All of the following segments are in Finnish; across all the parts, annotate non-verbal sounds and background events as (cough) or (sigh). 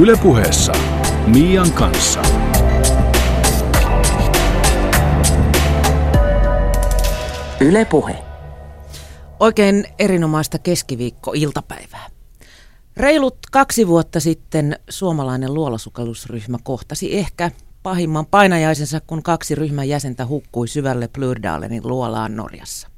Ylepuheessa Mian kanssa. Ylepuhe. Oikein erinomaista keskiviikko-iltapäivää. Reilut kaksi vuotta sitten suomalainen luolasukellusryhmä kohtasi ehkä pahimman painajaisensa, kun kaksi ryhmän jäsentä hukkui syvälle Plurdalenin luolaan Norjassa.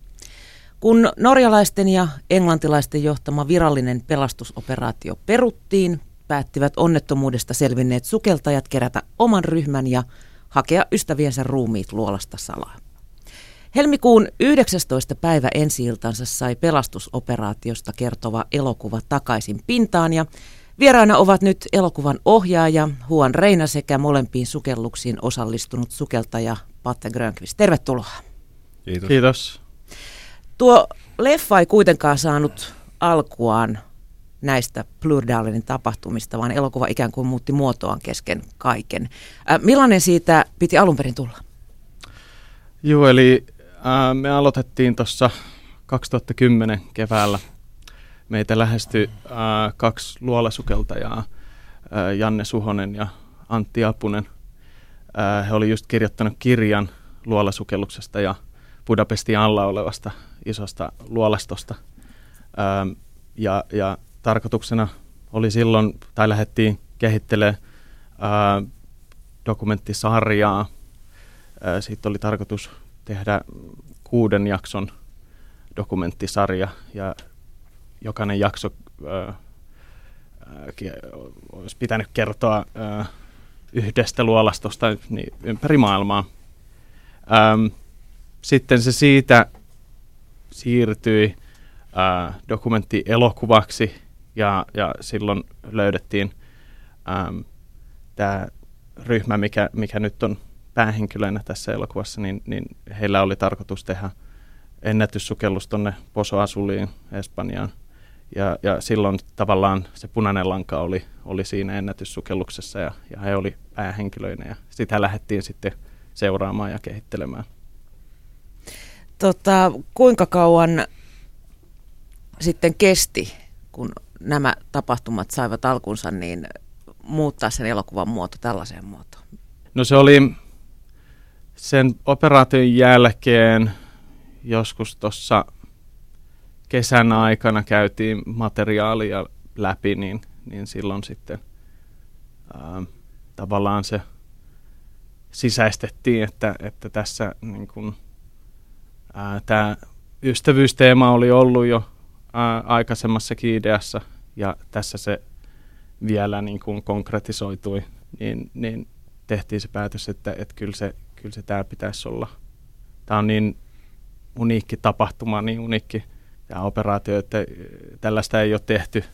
Kun norjalaisten ja englantilaisten johtama virallinen pelastusoperaatio peruttiin, päättivät onnettomuudesta selvinneet sukeltajat kerätä oman ryhmän ja hakea ystäviensä ruumiit luolasta salaa. Helmikuun 19. päivä ensi sai pelastusoperaatiosta kertova elokuva takaisin pintaan ja vieraana ovat nyt elokuvan ohjaaja Huon Reina sekä molempiin sukelluksiin osallistunut sukeltaja Patte Grönqvist. Tervetuloa. Kiitos. Kiitos. Tuo leffa ei kuitenkaan saanut alkuaan näistä Plurdalenin tapahtumista, vaan elokuva ikään kuin muutti muotoaan kesken kaiken. Äh, millainen siitä piti alun perin tulla? Joo, eli äh, me aloitettiin tuossa 2010 keväällä. Meitä lähestyi äh, kaksi luolasukeltajaa, äh, Janne Suhonen ja Antti Apunen. Äh, he olivat just kirjoittanut kirjan luolasukelluksesta ja Budapestin alla olevasta isosta luolastosta. Ähm, ja, ja tarkoituksena oli silloin, tai lähdettiin kehittelemään ää, dokumenttisarjaa. Ää, siitä oli tarkoitus tehdä kuuden jakson dokumenttisarja ja jokainen jakso ää, olisi pitänyt kertoa ää, yhdestä luolastosta niin ympäri maailmaa. Ähm, sitten se siitä siirtyi ää, dokumenttielokuvaksi ja, ja silloin löydettiin tämä ryhmä, mikä, mikä nyt on päähenkilönä tässä elokuvassa, niin, niin heillä oli tarkoitus tehdä ennätyssukellus tuonne Poso Asuliin Espanjaan. Ja, ja silloin tavallaan se punainen lanka oli, oli siinä ennätyssukelluksessa ja, ja he oli päähenkilöinä ja sitä lähdettiin sitten seuraamaan ja kehittelemään. Tota, kuinka kauan sitten kesti, kun nämä tapahtumat saivat alkunsa, niin muuttaa sen elokuvan muoto tällaiseen muotoon? No se oli sen operaation jälkeen joskus tuossa kesän aikana käytiin materiaalia läpi, niin, niin silloin sitten ää, tavallaan se sisäistettiin, että, että tässä niin kun, tämä ystävyysteema oli ollut jo aikaisemmassakin ideassa ja tässä se vielä niin kuin konkretisoitui, niin, niin tehtiin se päätös, että, että kyllä se, kyllä se tämä pitäisi olla. Tämä on niin uniikki tapahtuma, niin uniikki ja operaatio, että tällaista ei ole tehty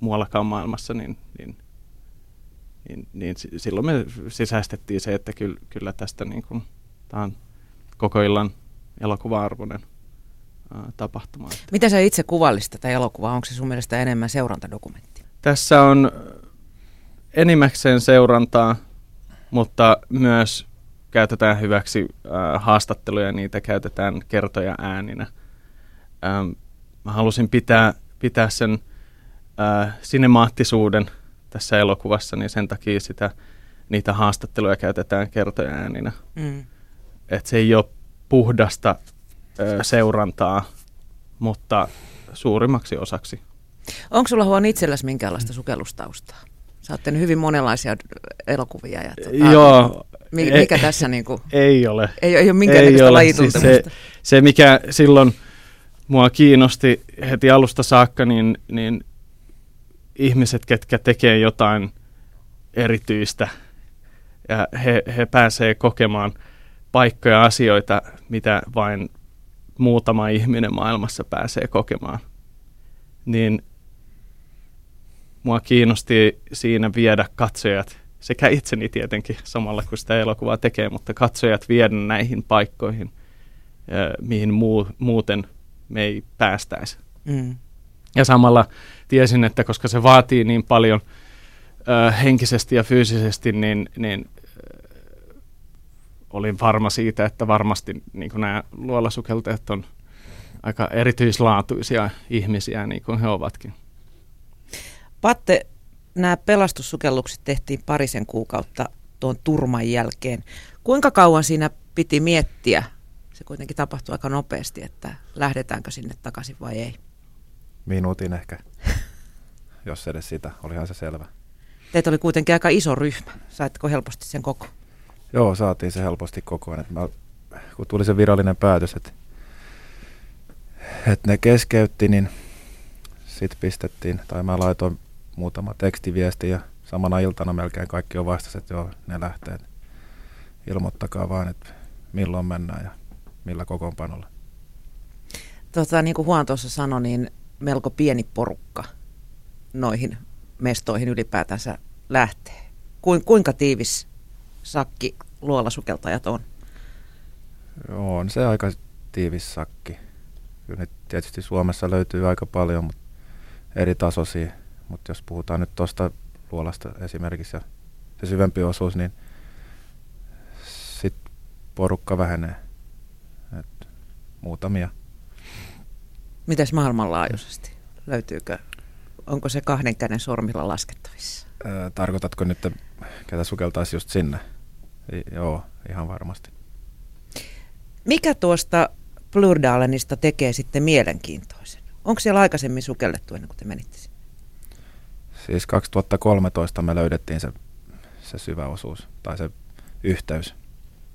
muuallakaan maailmassa, niin, niin, niin, niin silloin me sisäistettiin se, että kyllä, kyllä tästä niin kuin, tämä on koko illan elokuva-arvoinen tapahtuma. Miten sä itse kuvallisit tätä elokuvaa? Onko se sun mielestä enemmän seurantadokumentti? Tässä on enimmäkseen seurantaa, mutta myös käytetään hyväksi äh, haastatteluja, niitä käytetään kertoja ääninä. Ähm, mä halusin pitää, pitää sen äh, sinemaattisuuden tässä elokuvassa, niin sen takia sitä, niitä haastatteluja käytetään kertoja ääninä. Mm. Et se ei ole puhdasta seurantaa, mutta suurimmaksi osaksi. Onko sulla huon itselläsi minkäänlaista sukellustaustaa? Sä oot hyvin monenlaisia elokuvia. Ja tuota, Joo. Mikä, mikä ei, tässä niin kuin, ei ole. Ei, ei ole minkäänlaista siis se, se, mikä silloin mua kiinnosti heti alusta saakka, niin, niin ihmiset, ketkä tekee jotain erityistä ja he, he pääsee kokemaan – paikkoja, asioita, mitä vain muutama ihminen maailmassa pääsee kokemaan. Niin mua kiinnosti siinä viedä katsojat, sekä itseni tietenkin samalla kun sitä elokuvaa tekee, mutta katsojat viedä näihin paikkoihin, mihin muu, muuten me ei päästäisi. Mm. Ja samalla tiesin, että koska se vaatii niin paljon ö, henkisesti ja fyysisesti, niin, niin olin varma siitä, että varmasti niin kuin nämä luolasukeltajat on aika erityislaatuisia ihmisiä, niin kuin he ovatkin. Patte, nämä pelastussukellukset tehtiin parisen kuukautta tuon turman jälkeen. Kuinka kauan siinä piti miettiä? Se kuitenkin tapahtui aika nopeasti, että lähdetäänkö sinne takaisin vai ei. Minuutin ehkä, (laughs) jos edes sitä. Olihan se selvä. Teitä oli kuitenkin aika iso ryhmä. Saitteko helposti sen koko? Joo, saatiin se helposti kokoon. Et mä, kun tuli se virallinen päätös, että et ne keskeytti, niin sitten pistettiin, tai mä laitoin muutama tekstiviesti ja samana iltana melkein kaikki on vastasi, että joo, ne lähtee. Ilmoittakaa vaan, että milloin mennään ja millä kokoonpanolla. Tota, niin kuin Huon tuossa sanoi, niin melko pieni porukka noihin mestoihin ylipäätänsä lähtee. Kuinka tiivis sakki luolasukeltajat on? Joo, on se aika tiivis sakki. Kyllä nyt tietysti Suomessa löytyy aika paljon mutta eri tasoisia, mutta jos puhutaan nyt tuosta luolasta esimerkiksi ja se syvempi osuus, niin sitten porukka vähenee. Et muutamia. Mitäs maailmanlaajuisesti? Löytyykö, onko se kahden käden sormilla laskettavissa? Ää, tarkoitatko nyt, ketä sukeltaisi just sinne? I, joo, ihan varmasti. Mikä tuosta Plurdalenista tekee sitten mielenkiintoisen? Onko siellä aikaisemmin sukellettu ennen kuin te menitte sinne? Siis 2013 me löydettiin se, se syvä osuus tai se yhteys.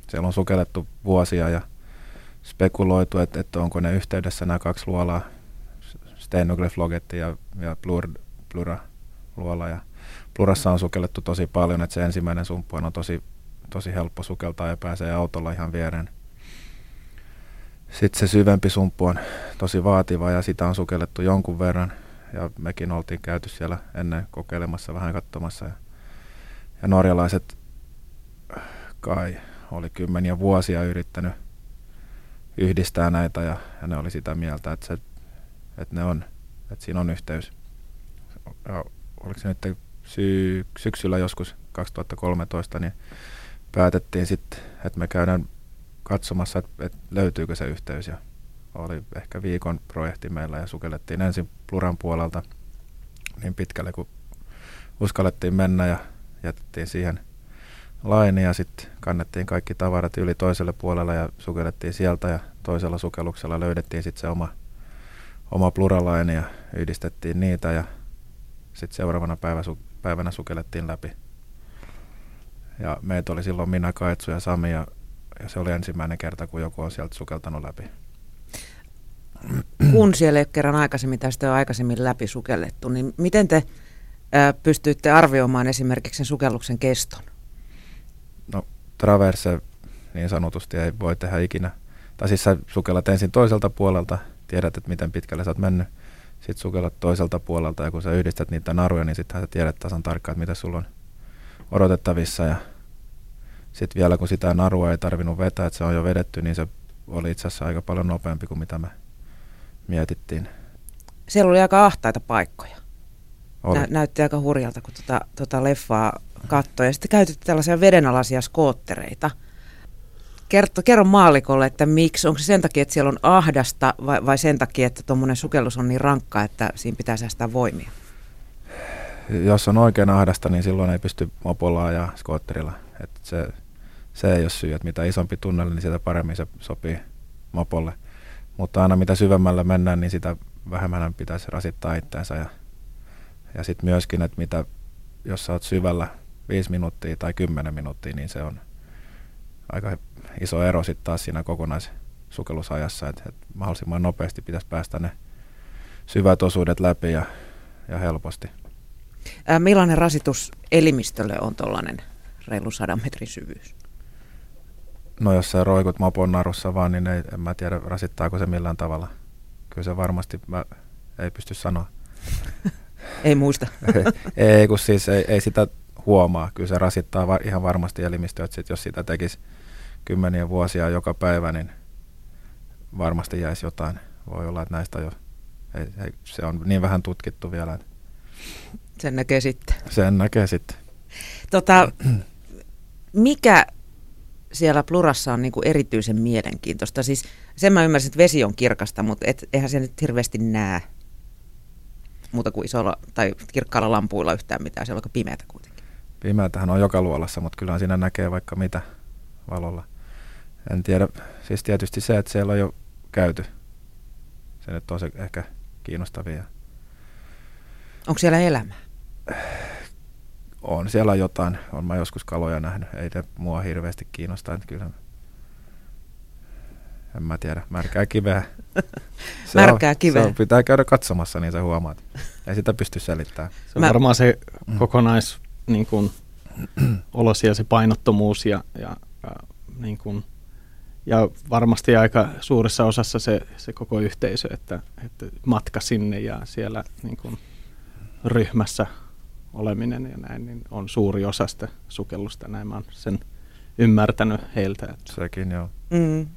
Siellä on sukellettu vuosia ja spekuloitu, että, että onko ne yhteydessä nämä kaksi luolaa, Stenoglyphlogetti ja, ja Plur, Plura luola. Ja Plurassa on sukellettu tosi paljon, että se ensimmäinen sumppu on tosi, tosi helppo sukeltaa ja pääsee autolla ihan viereen. Sitten se syvempi sumppu on tosi vaativa ja sitä on sukellettu jonkun verran. Ja mekin oltiin käyty siellä ennen kokeilemassa, vähän katsomassa. Ja, ja norjalaiset kai oli kymmeniä vuosia yrittänyt yhdistää näitä ja, ja ne oli sitä mieltä, että, se, että, ne on, että siinä on yhteys. Ja oliko se nyt sy- syksyllä joskus 2013, niin päätettiin sitten, että me käydään katsomassa, että, että löytyykö se yhteys. Ja oli ehkä viikon projekti meillä ja sukellettiin ensin Pluran puolelta niin pitkälle kuin uskallettiin mennä ja jätettiin siihen laini ja sitten kannettiin kaikki tavarat yli toiselle puolelle ja sukellettiin sieltä ja toisella sukelluksella löydettiin sitten se oma, oma pluralaini ja yhdistettiin niitä ja sitten seuraavana päivä, päivänä sukellettiin läpi. Ja meitä oli silloin minä, Kaitsu ja Sami ja ja se oli ensimmäinen kerta, kun joku on sieltä sukeltanut läpi. Kun siellä ei ole kerran aikaisemmin tästä on aikaisemmin läpi sukellettu, niin miten te ää, pystyitte arvioimaan esimerkiksi sen sukelluksen keston? No traverse niin sanotusti ei voi tehdä ikinä. Tai siis sä sukellat ensin toiselta puolelta, tiedät, että miten pitkälle sä oot mennyt. Sitten sukellat toiselta puolelta ja kun sä yhdistät niitä naruja, niin sitten sä tiedät tasan tarkkaan, että mitä sulla on odotettavissa. Ja sitten vielä kun sitä narua ei tarvinnut vetää, että se on jo vedetty, niin se oli itse asiassa aika paljon nopeampi kuin mitä me mietittiin. Siellä oli aika ahtaita paikkoja. Oli. Nä, näytti aika hurjalta, kun tuota, tuota leffaa katsoi. Ja sitten käytitte tällaisia vedenalaisia skoottereita. Kerro, kerro maalikolle, että miksi, onko se sen takia, että siellä on ahdasta vai, vai sen takia, että tuommoinen sukellus on niin rankka, että siinä pitää säästää voimia? Jos on oikein ahdasta, niin silloin ei pysty mopolla ja skootterilla. Että se, se ei ole syy, että mitä isompi tunneli, niin sitä paremmin se sopii mopolle. Mutta aina mitä syvemmällä mennään, niin sitä vähemmän pitäisi rasittaa itseensä. Ja, ja sitten myöskin, että mitä, jos sä oot syvällä 5 minuuttia tai 10 minuuttia, niin se on aika iso ero sitten taas siinä kokonaissukellusajassa, että, että mahdollisimman nopeasti pitäisi päästä ne syvät osuudet läpi ja, ja helposti. Ää, millainen rasitus elimistölle on tuollainen reilu sadan metrin syvyys? No jos sä roikut mopon narussa vaan, niin ei, en mä tiedä rasittaako se millään tavalla. Kyllä se varmasti, mä ei pysty sanoa. ei muista. ei, ei, kun siis ei, ei sitä huomaa. Kyllä se rasittaa ihan varmasti elimistöä, että sit jos sitä tekisi kymmeniä vuosia joka päivä, niin varmasti jäisi jotain. Voi olla, että näistä jo, ei, ei, se on niin vähän tutkittu vielä. Sen näkee sitten. Sen näkee sitten. Tota, mikä siellä Plurassa on niinku erityisen mielenkiintoista? Siis sen mä ymmärsin, että vesi on kirkasta, mutta et, eihän se nyt hirveästi näe. muuta kuin isolla tai kirkkaalla lampuilla yhtään mitään, se on aika pimeätä kuitenkin. Pimeätähän on joka luolassa, mutta kyllähän siinä näkee vaikka mitä valolla. En tiedä, siis tietysti se, että siellä on jo käyty. Se nyt on se ehkä kiinnostavia. Onko siellä elämää? On siellä jotain, on mä joskus kaloja nähnyt, ei te mua hirveästi kiinnosta, että kyllä en mä tiedä, märkää kiveä. (laughs) Se märkää on, kiveä. Se on, pitää käydä katsomassa, niin sä huomaat. Ei sitä pysty selittämään. Se on mä... varmaan se mm. kokonais niin kuin, (clears throat) olosia, se painottomuus ja, ja, ja, niin kuin, ja varmasti aika suuressa osassa se, se koko yhteisö, että, että matka sinne ja siellä niin kuin, ryhmässä oleminen ja näin, niin on suuri osa sitä sukellusta. Näin mä oon sen ymmärtänyt heiltä. Että. Sekin joo. Mm.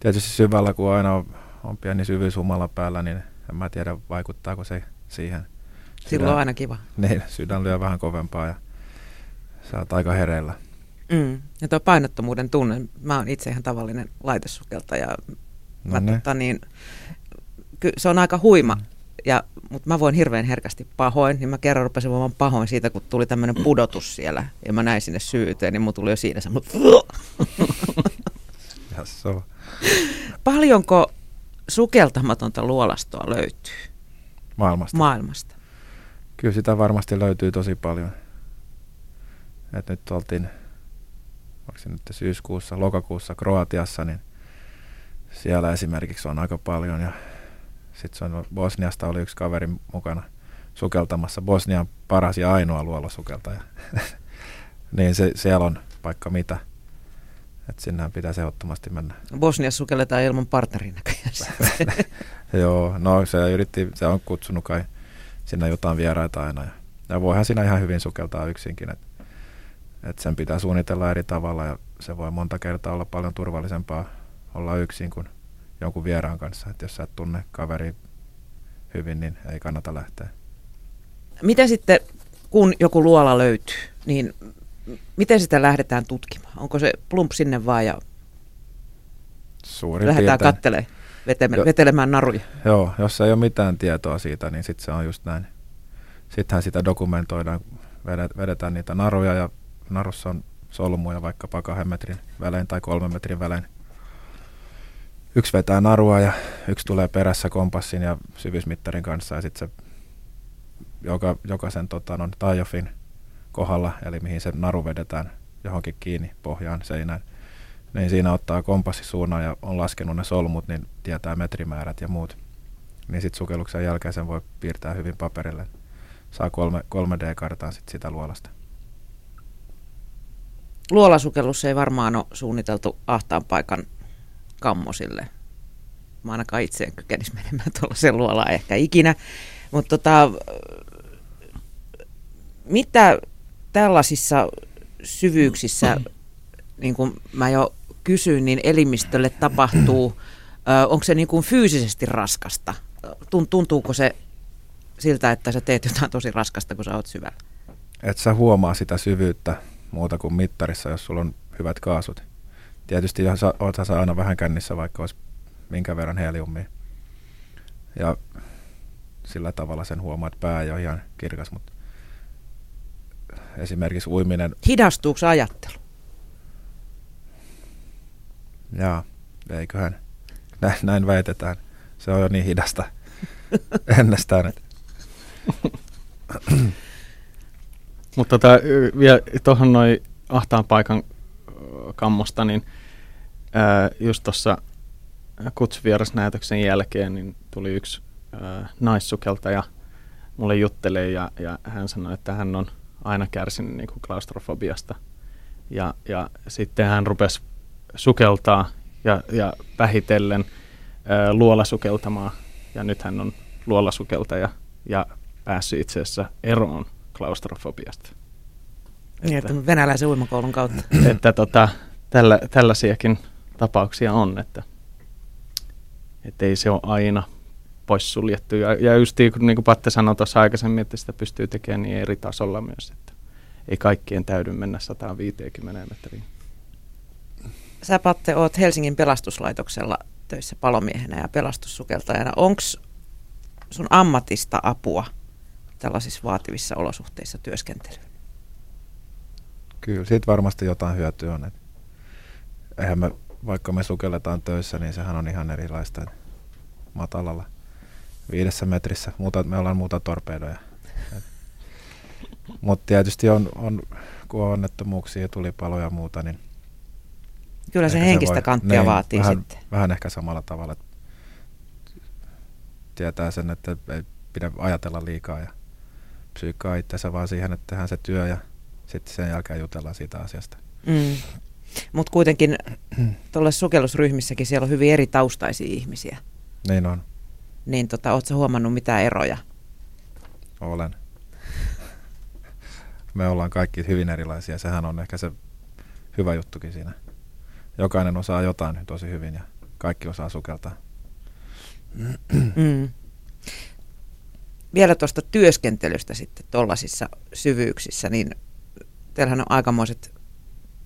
Tietysti syvällä, kun aina on, on pieni syvyys humala päällä, niin en mä tiedä, vaikuttaako se siihen. Silloin on aina kiva. Niin, sydän lyö vähän kovempaa ja sä oot aika hereillä. Mm. Ja tuo painottomuuden tunne, mä oon itse ihan tavallinen laitesukeltaja. Mä, no tota, niin, ky, se on aika huima, ja, mutta mä voin hirveän herkästi pahoin, niin mä kerran rupesin vaan pahoin siitä, kun tuli tämmöinen pudotus siellä, ja mä näin sinne syyteen, niin mun tuli jo siinä semmoinen... (laughs) Paljonko sukeltamatonta luolastoa löytyy? Maailmasta? Maailmasta. Kyllä sitä varmasti löytyy tosi paljon. Et nyt oltiin, onko se nyt syyskuussa, lokakuussa Kroatiassa, niin siellä esimerkiksi on aika paljon. Ja sitten se on, Bosniasta oli yksi kaveri mukana sukeltamassa. Bosnian paras ja ainoa luolosukeltaja. (laughs) niin se, siellä on vaikka mitä. Että sinnehän pitäisi ehdottomasti mennä. Bosniassa sukelletaan ilman partnerin (laughs) Joo, no se yritti, se on kutsunut kai sinne jotain vieraita aina. Ja, ja voihan siinä ihan hyvin sukeltaa yksinkin. Että et sen pitää suunnitella eri tavalla ja se voi monta kertaa olla paljon turvallisempaa olla yksin kuin jonkun vieraan kanssa. Että jos sä et tunne kaveri hyvin, niin ei kannata lähteä. Mitä sitten, kun joku luola löytyy, niin miten sitä lähdetään tutkimaan? Onko se plump sinne vaan ja Suurin lähdetään kattelemaan, vetele- vetelemään naruja? Joo, jos ei ole mitään tietoa siitä, niin sitten se on just näin. Sittenhän sitä dokumentoidaan, vedetään niitä naruja ja narussa on solmuja vaikkapa kahden metrin välein tai kolmen metrin välein. Yksi vetää narua ja yksi tulee perässä kompassin ja syvyysmittarin kanssa ja sitten se joka, jokaisen tota, no, tajofin kohdalla, eli mihin se naru vedetään johonkin kiinni pohjaan seinään, niin siinä ottaa kompassisuunnan ja on laskenut ne solmut, niin tietää metrimäärät ja muut. Niin sitten sukelluksen jälkeen sen voi piirtää hyvin paperille. Saa 3, 3D-kartan sit sitä luolasta. Luolasukellus ei varmaan ole suunniteltu ahtaan paikan kammosille. Mä ainakaan itse en kykenisi menemään tuollaiseen luolaan ehkä ikinä. Mutta tota, mitä tällaisissa syvyyksissä, niin kuin mä jo kysyin, niin elimistölle tapahtuu? onko se niin kuin fyysisesti raskasta? Tuntuuko se siltä, että sä teet jotain tosi raskasta, kun sä oot syvällä? Et sä huomaa sitä syvyyttä muuta kuin mittarissa, jos sulla on hyvät kaasut. Tietysti jos oot sä aina vähän kännissä, vaikka olisi minkä verran heliumia. Ja sillä tavalla sen huomaa, että pää ei ole ihan kirkas, mutta esimerkiksi uiminen... Hidastuuko ajattelu? Jaa, eiköhän. Näin, näin väitetään. Se on jo niin hidasta (laughs) ennestään. Että. Mutta tota, vielä tuohon noin ahtaan paikan kammosta, niin ää, just tuossa kutsuvierasnäytöksen jälkeen niin tuli yksi ää, naissukeltaja mulle juttelee ja, ja hän sanoi, että hän on aina kärsinyt niin kuin klaustrofobiasta. Ja, ja sitten hän rupesi sukeltaa ja, ja vähitellen ää, luolasukeltamaan. Ja nyt hän on luolasukeltaja ja päässyt itse asiassa eroon klaustrofobiasta. Niin, että, että venäläisen uimakoulun kautta. (clears throat) Että tota, tällä, tällaisiakin tapauksia on, että ei se ole aina poissuljettu. Ja, ja just niin kuin niin Patte sanoi tuossa aikaisemmin, että sitä pystyy tekemään niin eri tasolla myös, että ei kaikkien täydy mennä 150 metriin. Sä Patte oot Helsingin pelastuslaitoksella töissä palomiehenä ja pelastussukeltajana. Onko sun ammatista apua tällaisissa vaativissa olosuhteissa työskentelyyn? Kyllä, siitä varmasti jotain hyötyä on. Et eihän me, vaikka me sukelletaan töissä, niin sehän on ihan erilaista matalalla viidessä metrissä. Muuta, me ollaan muuta torpedoja. Mutta tietysti on, on, kun on onnettomuuksia ja tulipaloja ja muuta, niin Kyllä se henkistä voi- kanttia niin, vaatii vähän, sitten. Vähän ehkä samalla tavalla, että tietää sen, että ei pidä ajatella liikaa ja psyykkaa itsensä vaan siihen, että tehdään se työ ja sitten sen jälkeen jutellaan siitä asiasta. Mm. Mutta kuitenkin tuolla sukellusryhmissäkin siellä on hyvin eri taustaisia ihmisiä. Niin on, Niin tota, ootko huomannut mitään eroja? olen. Me ollaan kaikki hyvin erilaisia, sehän on ehkä se hyvä juttukin siinä. Jokainen osaa jotain tosi hyvin ja kaikki osaa sukeltaa. Mm. Vielä tuosta työskentelystä sitten tuollaisissa syvyyksissä, niin teillähän on aikamoiset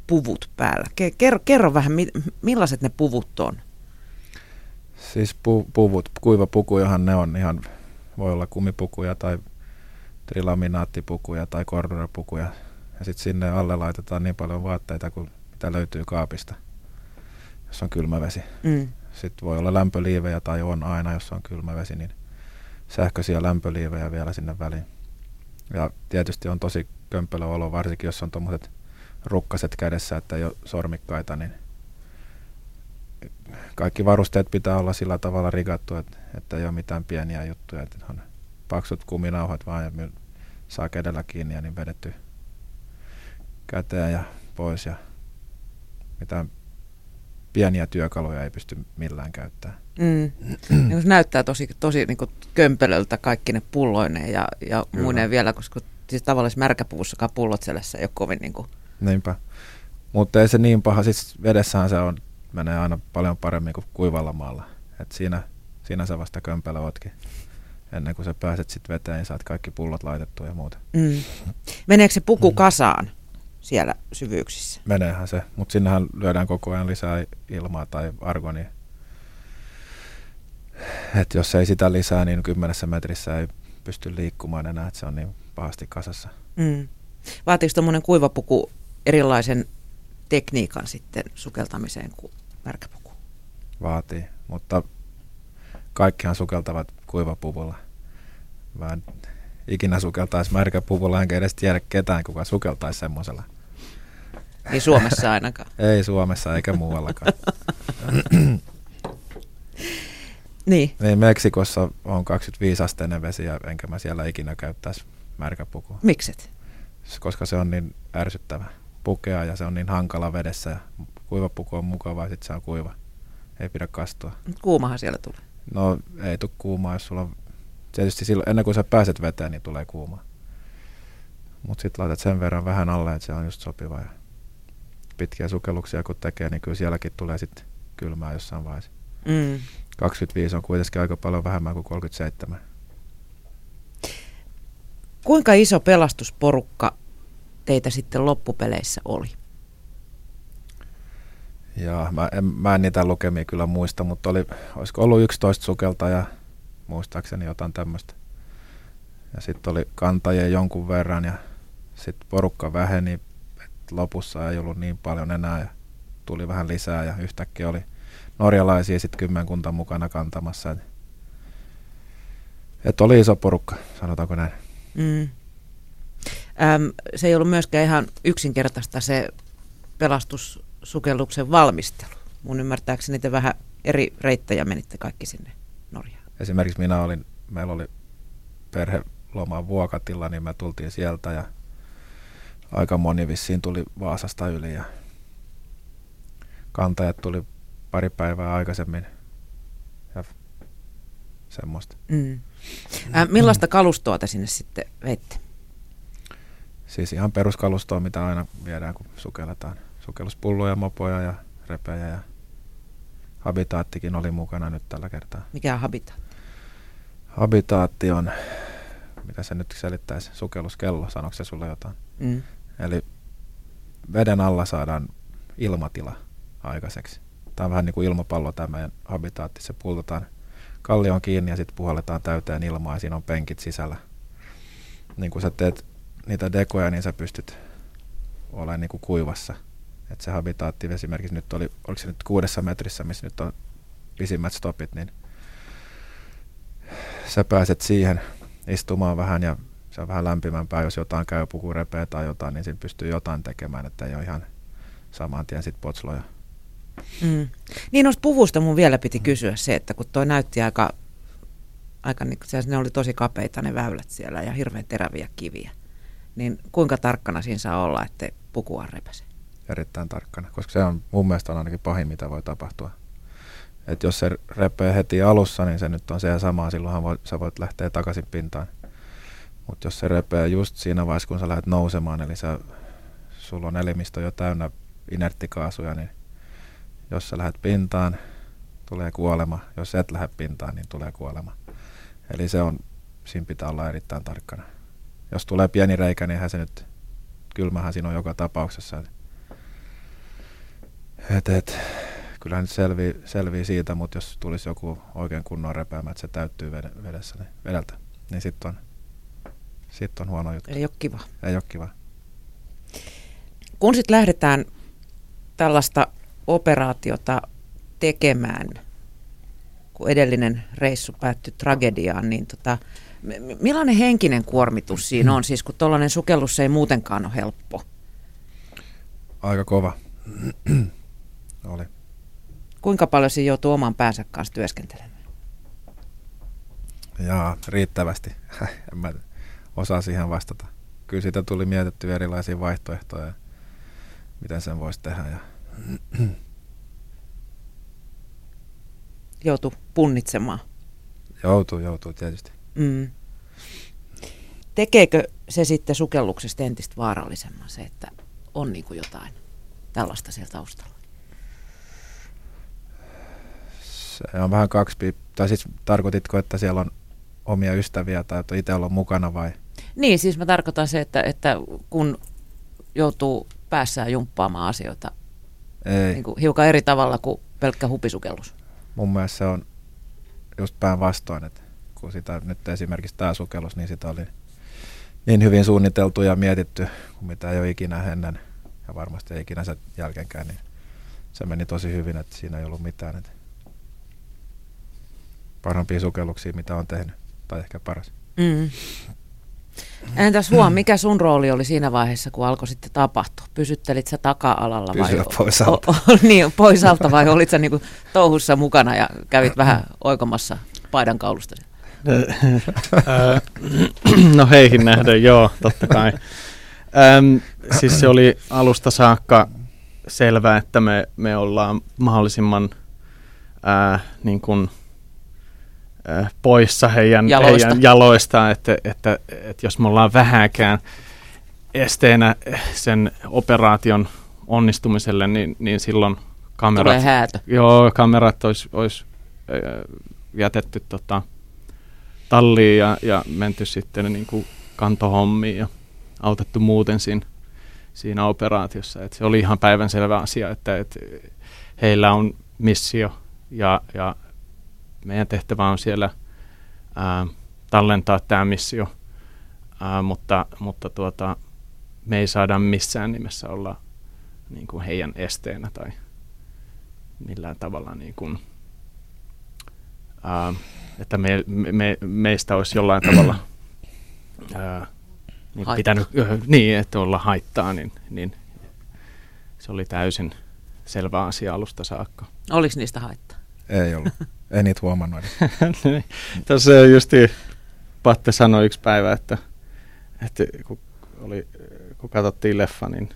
puvut päällä. Ke- Kerro, kerro vähän, mi- millaiset ne puvut on? Siis pu, puvut, kuivapukujahan ne on ihan, voi olla kumipukuja tai trilaminaattipukuja tai kordurapukuja. Ja sitten sinne alle laitetaan niin paljon vaatteita kuin mitä löytyy kaapista, jos on kylmä vesi. Mm. Sitten voi olla lämpöliivejä tai on aina, jos on kylmä vesi, niin sähköisiä lämpöliivejä vielä sinne väliin. Ja tietysti on tosi kömpelö olo, varsinkin jos on tuommoiset rukkaset kädessä, että ei ole sormikkaita, niin kaikki varusteet pitää olla sillä tavalla rigattu, että, että ei ole mitään pieniä juttuja, että on paksut kuminauhat vaan ja saa kädellä kiinni ja niin vedetty käteen ja pois ja mitään pieniä työkaluja ei pysty millään käyttämään. Mm. (clears throat) Niin se näyttää tosi, tosi niin kuin kömpelöltä kaikki ne pulloineen ja, ja Kyllä. muineen vielä, koska siis tavallisessa märkäpuvussakaan pullot selässä ei ole kovin niin kuin, Niinpä. Mutta ei se niin paha, siis vedessähän se on, menee aina paljon paremmin kuin kuivalla maalla. Et siinä, siinä sä vasta kömpelö ootkin. Ennen kuin sä pääset sitten veteen, niin saat kaikki pullot laitettua ja muuta. mm. Meneekö se puku (clears throat) kasaan siellä syvyyksissä? Meneehän se, mutta sinnehän lyödään koko ajan lisää ilmaa tai argonia. Et jos ei sitä lisää, niin kymmenessä metrissä ei pysty liikkumaan enää, että se on niin pahasti kasassa. Mm. Vaatiiko tuommoinen kuivapuku erilaisen tekniikan sitten sukeltamiseen kuin märkäpuku? vaatii, mutta kaikkihan sukeltavat kuivapuvulla. Mä en ikinä sukeltaisi märkäpuvulla, enkä edes tiedä ketään, kuka sukeltaisi semmoisella. Ei Suomessa ainakaan. (laughs) Ei Suomessa eikä muuallakaan. (laughs) Niin, niin Meksikossa on 25 asteinen vesi, ja enkä mä siellä ikinä käyttäisi märkäpukua, mikset? koska se on niin ärsyttävä pukea ja se on niin hankala vedessä. Ja kuivapuku on mukava ja sitten se on kuiva. Ei pidä kastua. Mut Kuumahan siellä tulee. No ei tule kuumaa, jos sulla on... Tietysti silloin, ennen kuin sä pääset veteen, niin tulee kuuma. Mutta sitten laitat sen verran vähän alle, että se on just sopiva. Ja pitkiä sukelluksia kun tekee, niin kyllä sielläkin tulee sitten kylmää jossain vaiheessa. Mm. 25 on kuitenkin aika paljon vähemmän kuin 37. Kuinka iso pelastusporukka teitä sitten loppupeleissä oli? Ja mä en, mä en niitä lukemia kyllä muista, mutta oli, olisiko ollut 11 sukeltajaa, muistaakseni jotain tämmöistä. Ja sitten oli kantajia jonkun verran ja sitten porukka väheni, että lopussa ei ollut niin paljon enää ja tuli vähän lisää ja yhtäkkiä oli norjalaisia sitten kymmenkunta mukana kantamassa. Et, et oli iso porukka, sanotaanko näin. Mm. Äm, se ei ollut myöskään ihan yksinkertaista se pelastussukelluksen valmistelu. Mun ymmärtääkseni te vähän eri reittejä menitte kaikki sinne Norjaan. Esimerkiksi minä olin, meillä oli perheloma Vuokatilla, niin me tultiin sieltä ja aika moni vissiin tuli Vaasasta yli ja kantajat tuli pari päivää aikaisemmin ja semmoista. Mm. Ä, millaista kalustoa te sinne sitten veitte? Siis ihan peruskalustoa, mitä aina viedään, kun sukelletaan. Sukelluspulloja, mopoja ja repejä ja habitaattikin oli mukana nyt tällä kertaa. Mikä on habita? Habitaatti on, mitä se nyt selittäisi, sukelluskello, sanoiko se sulle jotain? Mm. Eli veden alla saadaan ilmatila aikaiseksi. Tämä on vähän niin kuin ilmapallo tämä meidän habitaatti. Se pultataan kallio on kiinni ja sitten puhalletaan täyteen ilmaa ja siinä on penkit sisällä. Niin kun sä teet niitä dekoja, niin sä pystyt olemaan niin kuin kuivassa. Et se habitaatti esimerkiksi nyt oli, oliko se nyt kuudessa metrissä, missä nyt on pisimmät stopit, niin sä pääset siihen istumaan vähän ja se on vähän lämpimämpää, jos jotain käy puku repeä tai jotain, niin siinä pystyy jotain tekemään, että ei ole ihan saman tien sitten potsloja. Mm. Niin noista puvusta mun vielä piti kysyä se, että kun toi näytti aika, aika niin, ne oli tosi kapeita ne väylät siellä ja hirveän teräviä kiviä, niin kuinka tarkkana siinä saa olla, että pukua repäse? Erittäin tarkkana, koska se on mun mielestä on ainakin pahin, mitä voi tapahtua. Et jos se repee heti alussa, niin se nyt on se ja sama, silloinhan voit, sä voit lähteä takaisin pintaan. Mutta jos se repee just siinä vaiheessa, kun sä lähdet nousemaan, eli sä, sulla on elimistö jo täynnä inerttikaasuja, niin jos sä lähdet pintaan, tulee kuolema. Jos et lähde pintaan, niin tulee kuolema. Eli se on, siinä pitää olla erittäin tarkkana. Jos tulee pieni reikä, niin se nyt, kylmähän siinä on joka tapauksessa. Et, et, kyllähän nyt selvii, selvii siitä, mutta jos tulisi joku oikein kunnon repäämä, että se täyttyy vedessä, niin vedeltä, niin sitten on, sit on huono juttu. Ei ole kiva. Ei ole kiva. Kun sitten lähdetään tällaista operaatiota tekemään, kun edellinen reissu päättyi tragediaan, niin tota, millainen henkinen kuormitus siinä on? Siis kun tuollainen sukellus ei muutenkaan ole helppo. Aika kova. (clears throat) Oli. Kuinka paljon siinä joutuu oman päänsä kanssa työskentelemään? Jaa, riittävästi. (laughs) en mä osaa siihen vastata. Kyllä siitä tuli mietitty erilaisia vaihtoehtoja, miten sen voisi tehdä. Ja Joutu punnitsemaan. Joutuu, joutuu tietysti. Mm. Tekeekö se sitten sukelluksesta entistä vaarallisemman se, että on niin kuin jotain tällaista siellä taustalla? Se on vähän kaksi, tai siis tarkoititko, että siellä on omia ystäviä tai että itse olla mukana vai? Niin, siis mä tarkoitan se, että, että kun joutuu päässään jumppaamaan asioita ei. Niin kuin hiukan eri tavalla kuin pelkkä hupisukellus. Mun mielestä se on just päinvastoin, että kun sitä nyt esimerkiksi tämä sukellus, niin sitä oli niin hyvin suunniteltu ja mietitty kuin mitä ei ole ikinä ennen ja varmasti ei ikinä sen jälkeenkään, niin se meni tosi hyvin, että siinä ei ollut mitään. Että parhaimpia sukelluksia, mitä on tehnyt, tai ehkä paras. Mm. Entäs huom, mikä sun rooli oli siinä vaiheessa, kun alkoi sitten tapahtua? Pysyttelit sä taka-alalla Pysyä vai? pois alta. O, (laughs) o, niin, pois alta vai olit sä niinku touhussa mukana ja kävit vähän oikomassa paidan kaulusta? no heihin nähden, joo, totta kai. Öm, siis se oli alusta saakka selvää, että me, me ollaan mahdollisimman ää, niin kuin, poissa heidän, Jaloista. heidän jaloistaan, että, että, että jos me ollaan vähäkään esteenä sen operaation onnistumiselle, niin, niin silloin kamerat, Tulee häätö. joo, kamerat olisi, olisi jätetty tota, talliin ja, ja menty sitten niin kuin kantohommiin ja autettu muuten siinä, siinä operaatiossa. Et se oli ihan päivänselvä asia, että, että heillä on missio ja, ja meidän tehtävä on siellä ää, tallentaa tämä missio, ää, mutta, mutta tuota, me ei saada missään nimessä olla niin kuin heidän esteenä tai millään tavalla niin kuin, ää, että me, me, meistä olisi jollain tavalla (clears throat) ää, niin pitänyt, niin, että olla haittaa, niin, niin se oli täysin selvä asia alusta saakka. Oliko niistä haittaa? Ei ollut. (laughs) En niitä huomannut edes. (laughs) Niin. Tässä justi Patte sanoi yksi päivä, että, että kun, oli, kun katsottiin leffa, niin,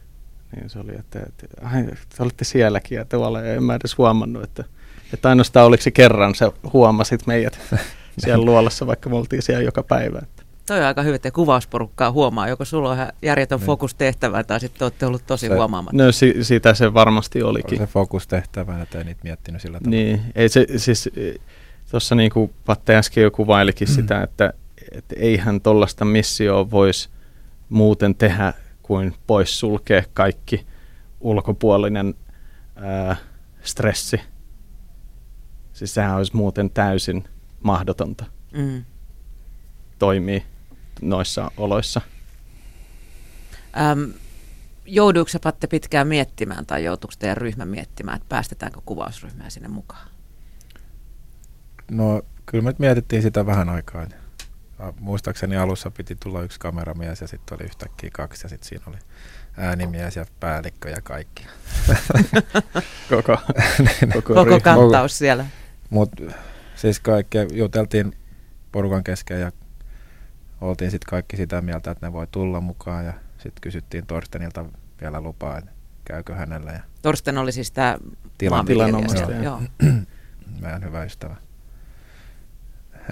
niin se oli, että, että ai, te olitte sielläkin ja tuolla, ja en mä edes huomannut, että, että ainoastaan oliko se kerran, se huomasit meidät (laughs) siellä luolassa, vaikka me oltiin siellä joka päivä. Toi on aika hyvä, että kuvausporukkaa huomaa. Joko sulla on ihan järjetön niin. fokustehtävä tai sitten olette ollut tosi se, huomaamatta. No si- sitä se varmasti olikin. Oli se fokustehtävä, että ei niitä miettinyt sillä tavalla. Niin, ei se siis, tuossa niin kuin Patte äsken jo kuvailikin mm. sitä, että, että eihän tuollaista missioa voisi muuten tehdä kuin pois sulkea kaikki ulkopuolinen ää, stressi. Siis sehän olisi muuten täysin mahdotonta Mm. toimii noissa oloissa. Äm, jouduuko sä, Patte pitkään miettimään tai joutuuko teidän ryhmä miettimään, että päästetäänkö kuvausryhmää sinne mukaan? No kyllä me nyt mietittiin sitä vähän aikaa. Ja Muistaakseni alussa piti tulla yksi kameramies ja sitten oli yhtäkkiä kaksi ja sitten siinä oli äänimies ja päällikkö ja kaikki. (laughs) Koko, (laughs) koko, Koko ryhmä. kantaus siellä. Mutta siis kaikki juteltiin porukan kesken ja oltiin sitten kaikki sitä mieltä, että ne voi tulla mukaan ja sitten kysyttiin Torstenilta vielä lupaa, että käykö hänellä ja Torsten oli siis tämä Tilan- tilanomistaja. Joo. (clears throat) meidän hyvä ystävä.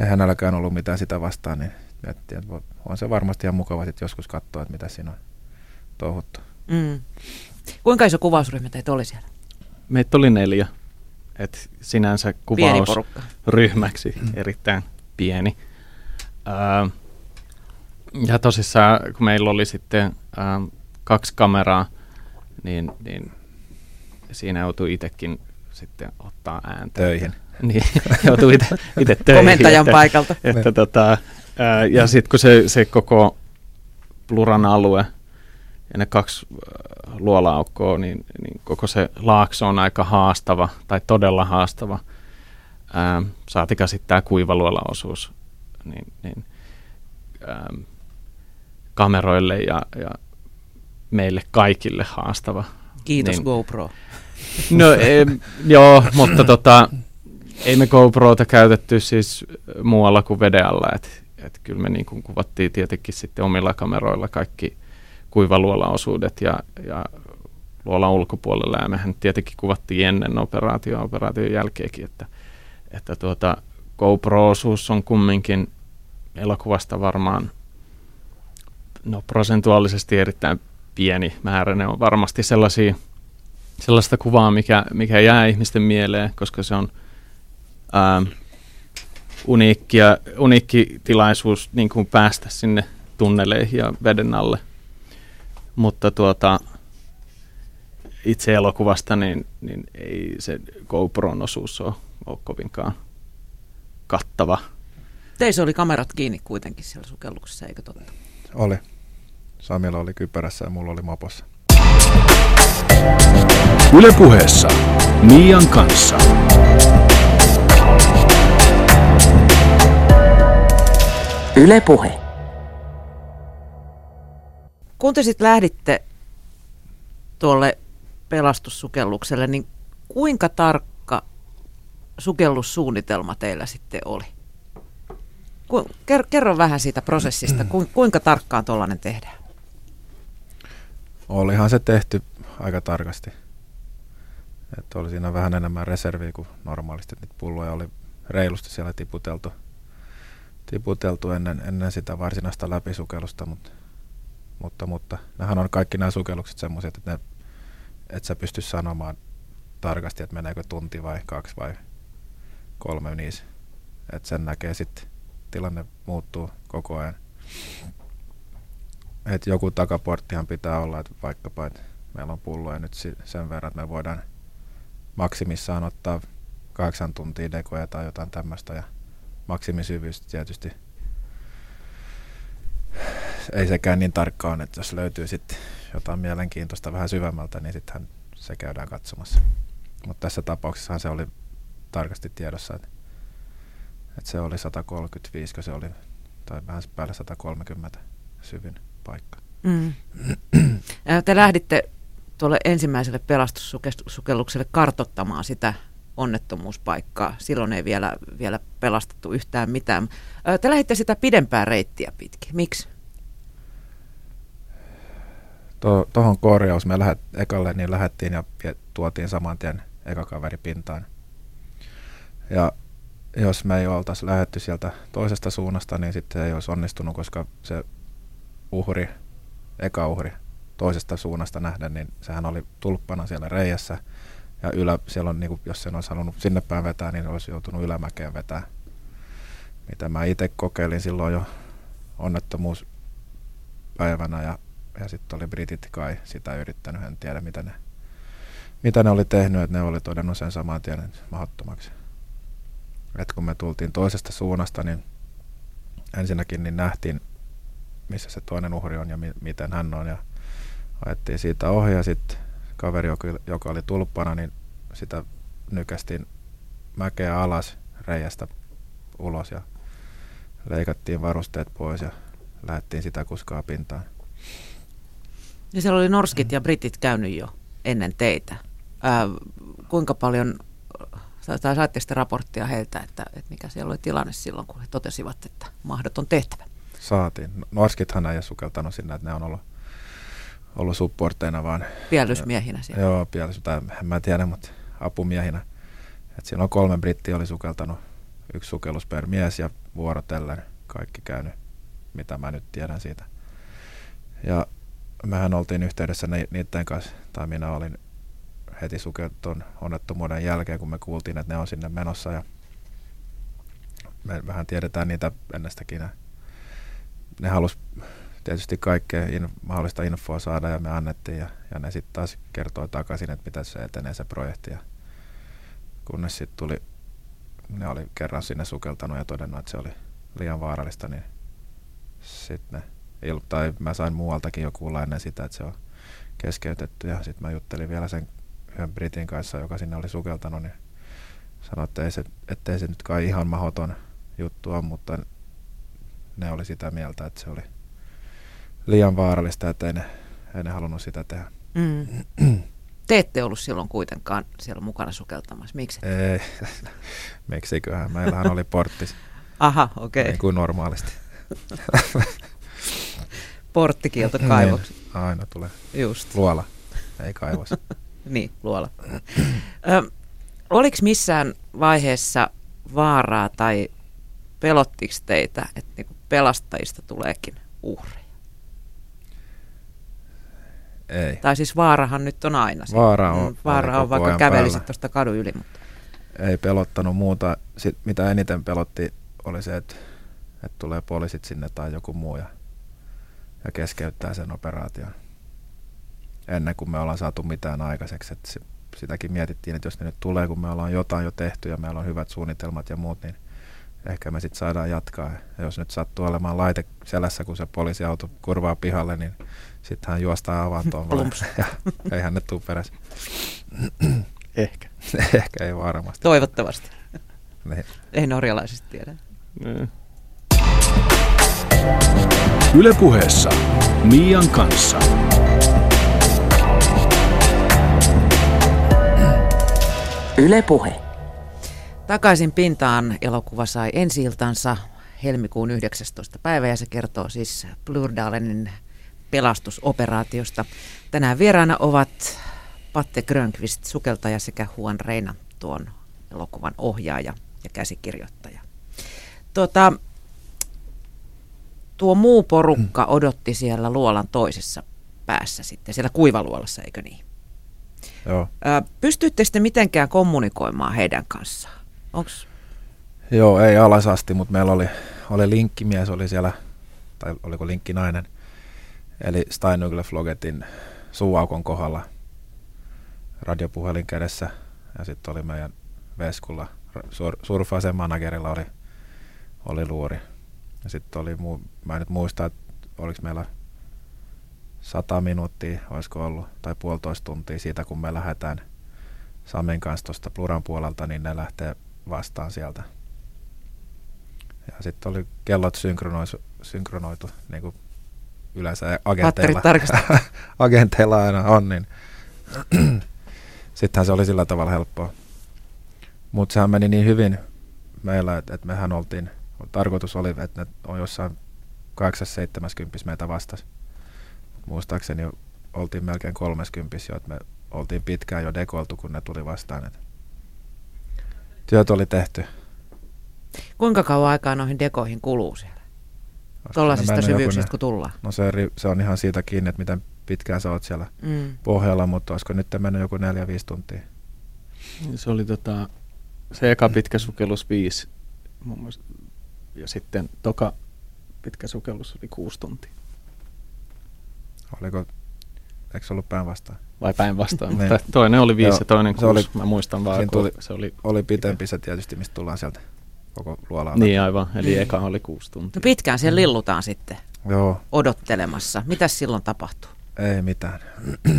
Ei hänelläkään ollut mitään sitä vastaan, niin miettii, että on se varmasti ihan mukava sit joskus katsoa, että mitä siinä on touhuttu. Mm. Kuinka iso kuvausryhmä teitä oli siellä? Meitä oli neljä. Et sinänsä Pieni kuvaus porukka. ryhmäksi erittäin pieni. Ää, ja tosissaan, kun meillä oli sitten ää, kaksi kameraa, niin, niin siinä joutui itsekin sitten ottaa ääntä. Töihin. (laughs) Niin, joutui itse, töihin. Komentajan että, paikalta. Että, tota, ää, ja sitten kun se, se koko Pluran alue ja ne kaksi äh, luolaaukkoa, niin, niin koko se laakso on aika haastava tai todella haastava. Ää, saatika sitten tämä kuivaluolaosuus niin, niin, ää, kameroille ja, ja meille kaikille haastava. Kiitos Niin. GoPro. No ei, joo, mutta tota, ei me GoProta käytetty siis muualla kuin veden alla. Et, et kyllä me niin kuin kuvattiin tietenkin sitten omilla kameroilla kaikki kuivaluolaosuudet ja, ja luolan ulkopuolella. Ja mehän tietenkin kuvattiin ennen operaatio operaation jälkeenkin, että, että tuota, GoPro-osuus on kumminkin elokuvasta varmaan no, prosentuaalisesti erittäin pieni määrä. Ne on varmasti sellaisia sellaista kuvaa, mikä, mikä jää ihmisten mieleen, koska se on ää, uniikki, ja, uniikki tilaisuus niin kuin päästä sinne tunneleihin ja veden alle. Mutta tuota, itse elokuvasta, niin, niin ei se GoPron osuus ole, ole kovinkaan kattava. Teissä oli kamerat kiinni kuitenkin siellä sukelluksessa, eikö totta? Oli. Samilla oli kypärässä ja mulla oli mopossa. Ylepuheessa Mian kanssa. Yle Puhe. Kun te sitten lähditte tuolle pelastussukellukselle, niin kuinka tarkka sukellussuunnitelma teillä sitten oli? Kerro vähän siitä prosessista, ku, kuinka tarkkaan tuollainen tehdään? Olihan se tehty aika tarkasti. Että oli siinä vähän enemmän reserviä kuin normaalisti. Niitä pulloja oli reilusti siellä tiputeltu, tiputeltu ennen, ennen sitä varsinaista läpisukellusta, mutta, mutta, mutta nehän on kaikki nämä sukellukset semmoiset, että, ne, et sä pysty sanomaan tarkasti, että meneekö tunti vai kaksi vai kolme niissä. Että sen näkee sitten, tilanne muuttuu koko ajan. Et joku takaporttihan pitää olla, että vaikkapa että meillä on pulloja nyt sen verran, että me voidaan maksimissaan ottaa kahdeksan tuntia dekoja tai jotain tämmöistä ja maksimisyvyys tietysti ei sekään niin tarkkaan, että jos löytyy sitten jotain mielenkiintoista vähän syvemmältä, niin sittenhän se käydään katsomassa. Mutta tässä tapauksessahan se oli tarkasti tiedossa, että, että se oli 135, kun se oli, tai vähän päälle 130 syvin paikka. Mm. Te lähditte tuolle ensimmäiselle pelastussukellukselle kartottamaan sitä onnettomuuspaikkaa. Silloin ei vielä, vielä pelastettu yhtään mitään. Ää, Te lähditte sitä pidempää reittiä pitkin. Miksi? Tuohon korjaus me lähet, ekalle niin lähettiin ja tuotiin saman tien eka kaveri pintaan. Ja jos me ei oltaisi lähetty sieltä toisesta suunnasta, niin sitten ei olisi onnistunut, koska se uhri, eka uhri toisesta suunnasta nähden, niin sehän oli tulppana siellä reijässä. Ja ylä, siellä on, niin kuin, jos sen olisi halunnut sinne päin vetää, niin olisi joutunut ylämäkeen vetää. Mitä mä itse kokeilin silloin jo onnettomuuspäivänä ja, ja sitten oli britit kai sitä yrittänyt, en tiedä mitä ne, mitä ne oli tehnyt, että ne oli todennut sen saman tien mahdottomaksi. että kun me tultiin toisesta suunnasta, niin ensinnäkin niin nähtiin, missä se toinen uhri on ja mi- miten hän on. Ja ajettiin siitä ohi ja sitten kaveri, joka, oli tulppana, niin sitä nykästiin mäkeä alas reiästä ulos ja leikattiin varusteet pois ja lähdettiin sitä kuskaa pintaan. Ja siellä oli norskit ja britit käynyt jo ennen teitä. Ää, kuinka paljon, tai saitte sitä raporttia heiltä, että, että mikä siellä oli tilanne silloin, kun he totesivat, että mahdoton tehtävä? Saatiin. Norskithan ei ole sukeltanut sinne, että ne on ollut, ollut supporteina vaan. Pielysmiehinä siellä. Joo, pielys, tai en mä tiedä, mutta apumiehinä. Et siinä on kolme brittiä oli sukeltanut, yksi sukellus per mies ja vuorotellen kaikki käynyt, mitä mä nyt tiedän siitä. Ja mehän oltiin yhteydessä ni- niiden kanssa, tai minä olin heti sukeltun onnettomuuden jälkeen, kun me kuultiin, että ne on sinne menossa ja me vähän tiedetään niitä ennestäkin. Ne halus tietysti kaikkea in, mahdollista infoa saada ja me annettiin ja, ja ne sitten taas kertoi takaisin, että mitä se etenee se projekti. Ja kunnes sitten tuli, ne oli kerran sinne sukeltanut ja todennut, että se oli liian vaarallista, niin sitten ne, il, tai mä sain muualtakin jo kuulla ennen sitä, että se on keskeytetty ja sitten mä juttelin vielä sen yhden Britin kanssa, joka sinne oli sukeltanut, niin sanoi, että ei se, ettei se nyt kai ihan mahdoton juttu on, mutta ne oli sitä mieltä, että se oli liian vaarallista, että ei ne, ei ne halunnut sitä tehdä. Mm. (clears throat) Te ette ollut silloin kuitenkaan siellä mukana sukeltamassa. Miksi? Ei, (laughs) miksiköhän. Meillähän oli porttis, (laughs) Aha, okei. Okay. niin kuin normaalisti. (laughs) Porttikielto kaivoksi. Niin, aina tulee Just. luola, ei kaivos. Niin, luola. Ö, oliko missään vaiheessa vaaraa tai pelottiko teitä, että niinku pelastajista tuleekin uhreja? ei. Tai siis vaarahan nyt on aina. se. Vaara on- Mm, Vaara on, vaikka kävelisit tuosta kadun yli. Mutta. ei pelottanut muuta. Sit, mitä eniten pelotti oli se, että, että tulee poliisit sinne tai joku muu ja, ja keskeyttää sen operaation. Ennen kuin me ollaan saatu mitään aikaiseksi. Et sitäkin mietittiin, että jos ne nyt tulee, kun me ollaan jotain jo tehty ja meillä on hyvät suunnitelmat ja muut, niin ehkä me sitten saadaan jatkaa. Ja jos nyt sattuu olemaan laite selässä, kun se poliisiauto kurvaa pihalle, niin sitten hän juostaa avantoon. ja eihän ne tuu perässä. Ehkä. (laughs) ehkä ei varmasti. Toivottavasti. Niin. Ei norjalaisista tiedä. Mm. Ylepuheessa Mian kanssa. Yle Puhe. Takaisin pintaan elokuva sai ensi helmikuun 19. päivä ja se kertoo siis Plurdalenin pelastusoperaatiosta. Tänään vieraana ovat Patte Grönqvist, sukeltaja sekä Juan Reina, tuon elokuvan ohjaaja ja käsikirjoittaja. Tuota, tuo muu porukka odotti siellä luolan toisessa päässä sitten, siellä kuivaluolassa, eikö niin? Joo. Ää, Pystyitte sitten mitenkään kommunikoimaan heidän kanssaan? Onks, Joo, ei alas asti, mutta meillä oli, oli linkkimies, oli siellä, tai oliko linkkinainen, eli Steinugle Flogetin suuaukon kohdalla radiopuhelin kädessä. Ja sitten oli meidän Veskulla, sur, surfaisen managerilla oli, oli luuri. Ja sitten oli, muu, mä en nyt muista, että oliko meillä sata minuuttia, olisiko ollut, tai puolitoista tuntia siitä, kun me lähdetään Samin kanssa tuosta Pluran puolelta, niin ne lähtee vastaan sieltä. Ja sitten oli kellot synkronoitu, synkronoitu niin kuin yleensä agenteilla, (laughs) agenteilla aina on, niin (clears throat) sittenhän se oli sillä tavalla helppoa. Mutta sehän meni niin hyvin meillä, että, että mehän oltiin, tarkoitus oli, että ne on jossain 870 meitä vastas. Muistaakseni jo oltiin melkein 30 jo, että me oltiin pitkään jo dekoltu, kun ne tuli vastaan. Et työt oli tehty. Kuinka kauan aikaa noihin dekoihin kuluu siellä? Tuollaisista joku syvyyksistä, ne- kun tullaan. No se, se on ihan siitä kiinni, että miten pitkään sä oot siellä Mm. pohjalla, mutta olisiko nyt mennyt joku 4-5 tuntia? Se oli tota, se eka pitkä sukellus viisi mun mielestä, ja sitten toka pitkä sukellus oli kuusi tuntia. Oliko, eikö se ollut päinvastaan? Vai päinvastoin, Niin. mutta toinen oli viisi ja toinen se kuusi. oli- Mä muistan vaan, siinä tuli- se oli Oli pitempi se tietysti, mistä tullaan sieltä. koko luolaa. Niin aivan, eli Mm. eka oli kuusi tuntia. No pitkään siellä lillutaan sitten Joo, odottelemassa. Mitäs silloin tapahtuu? ei mitään.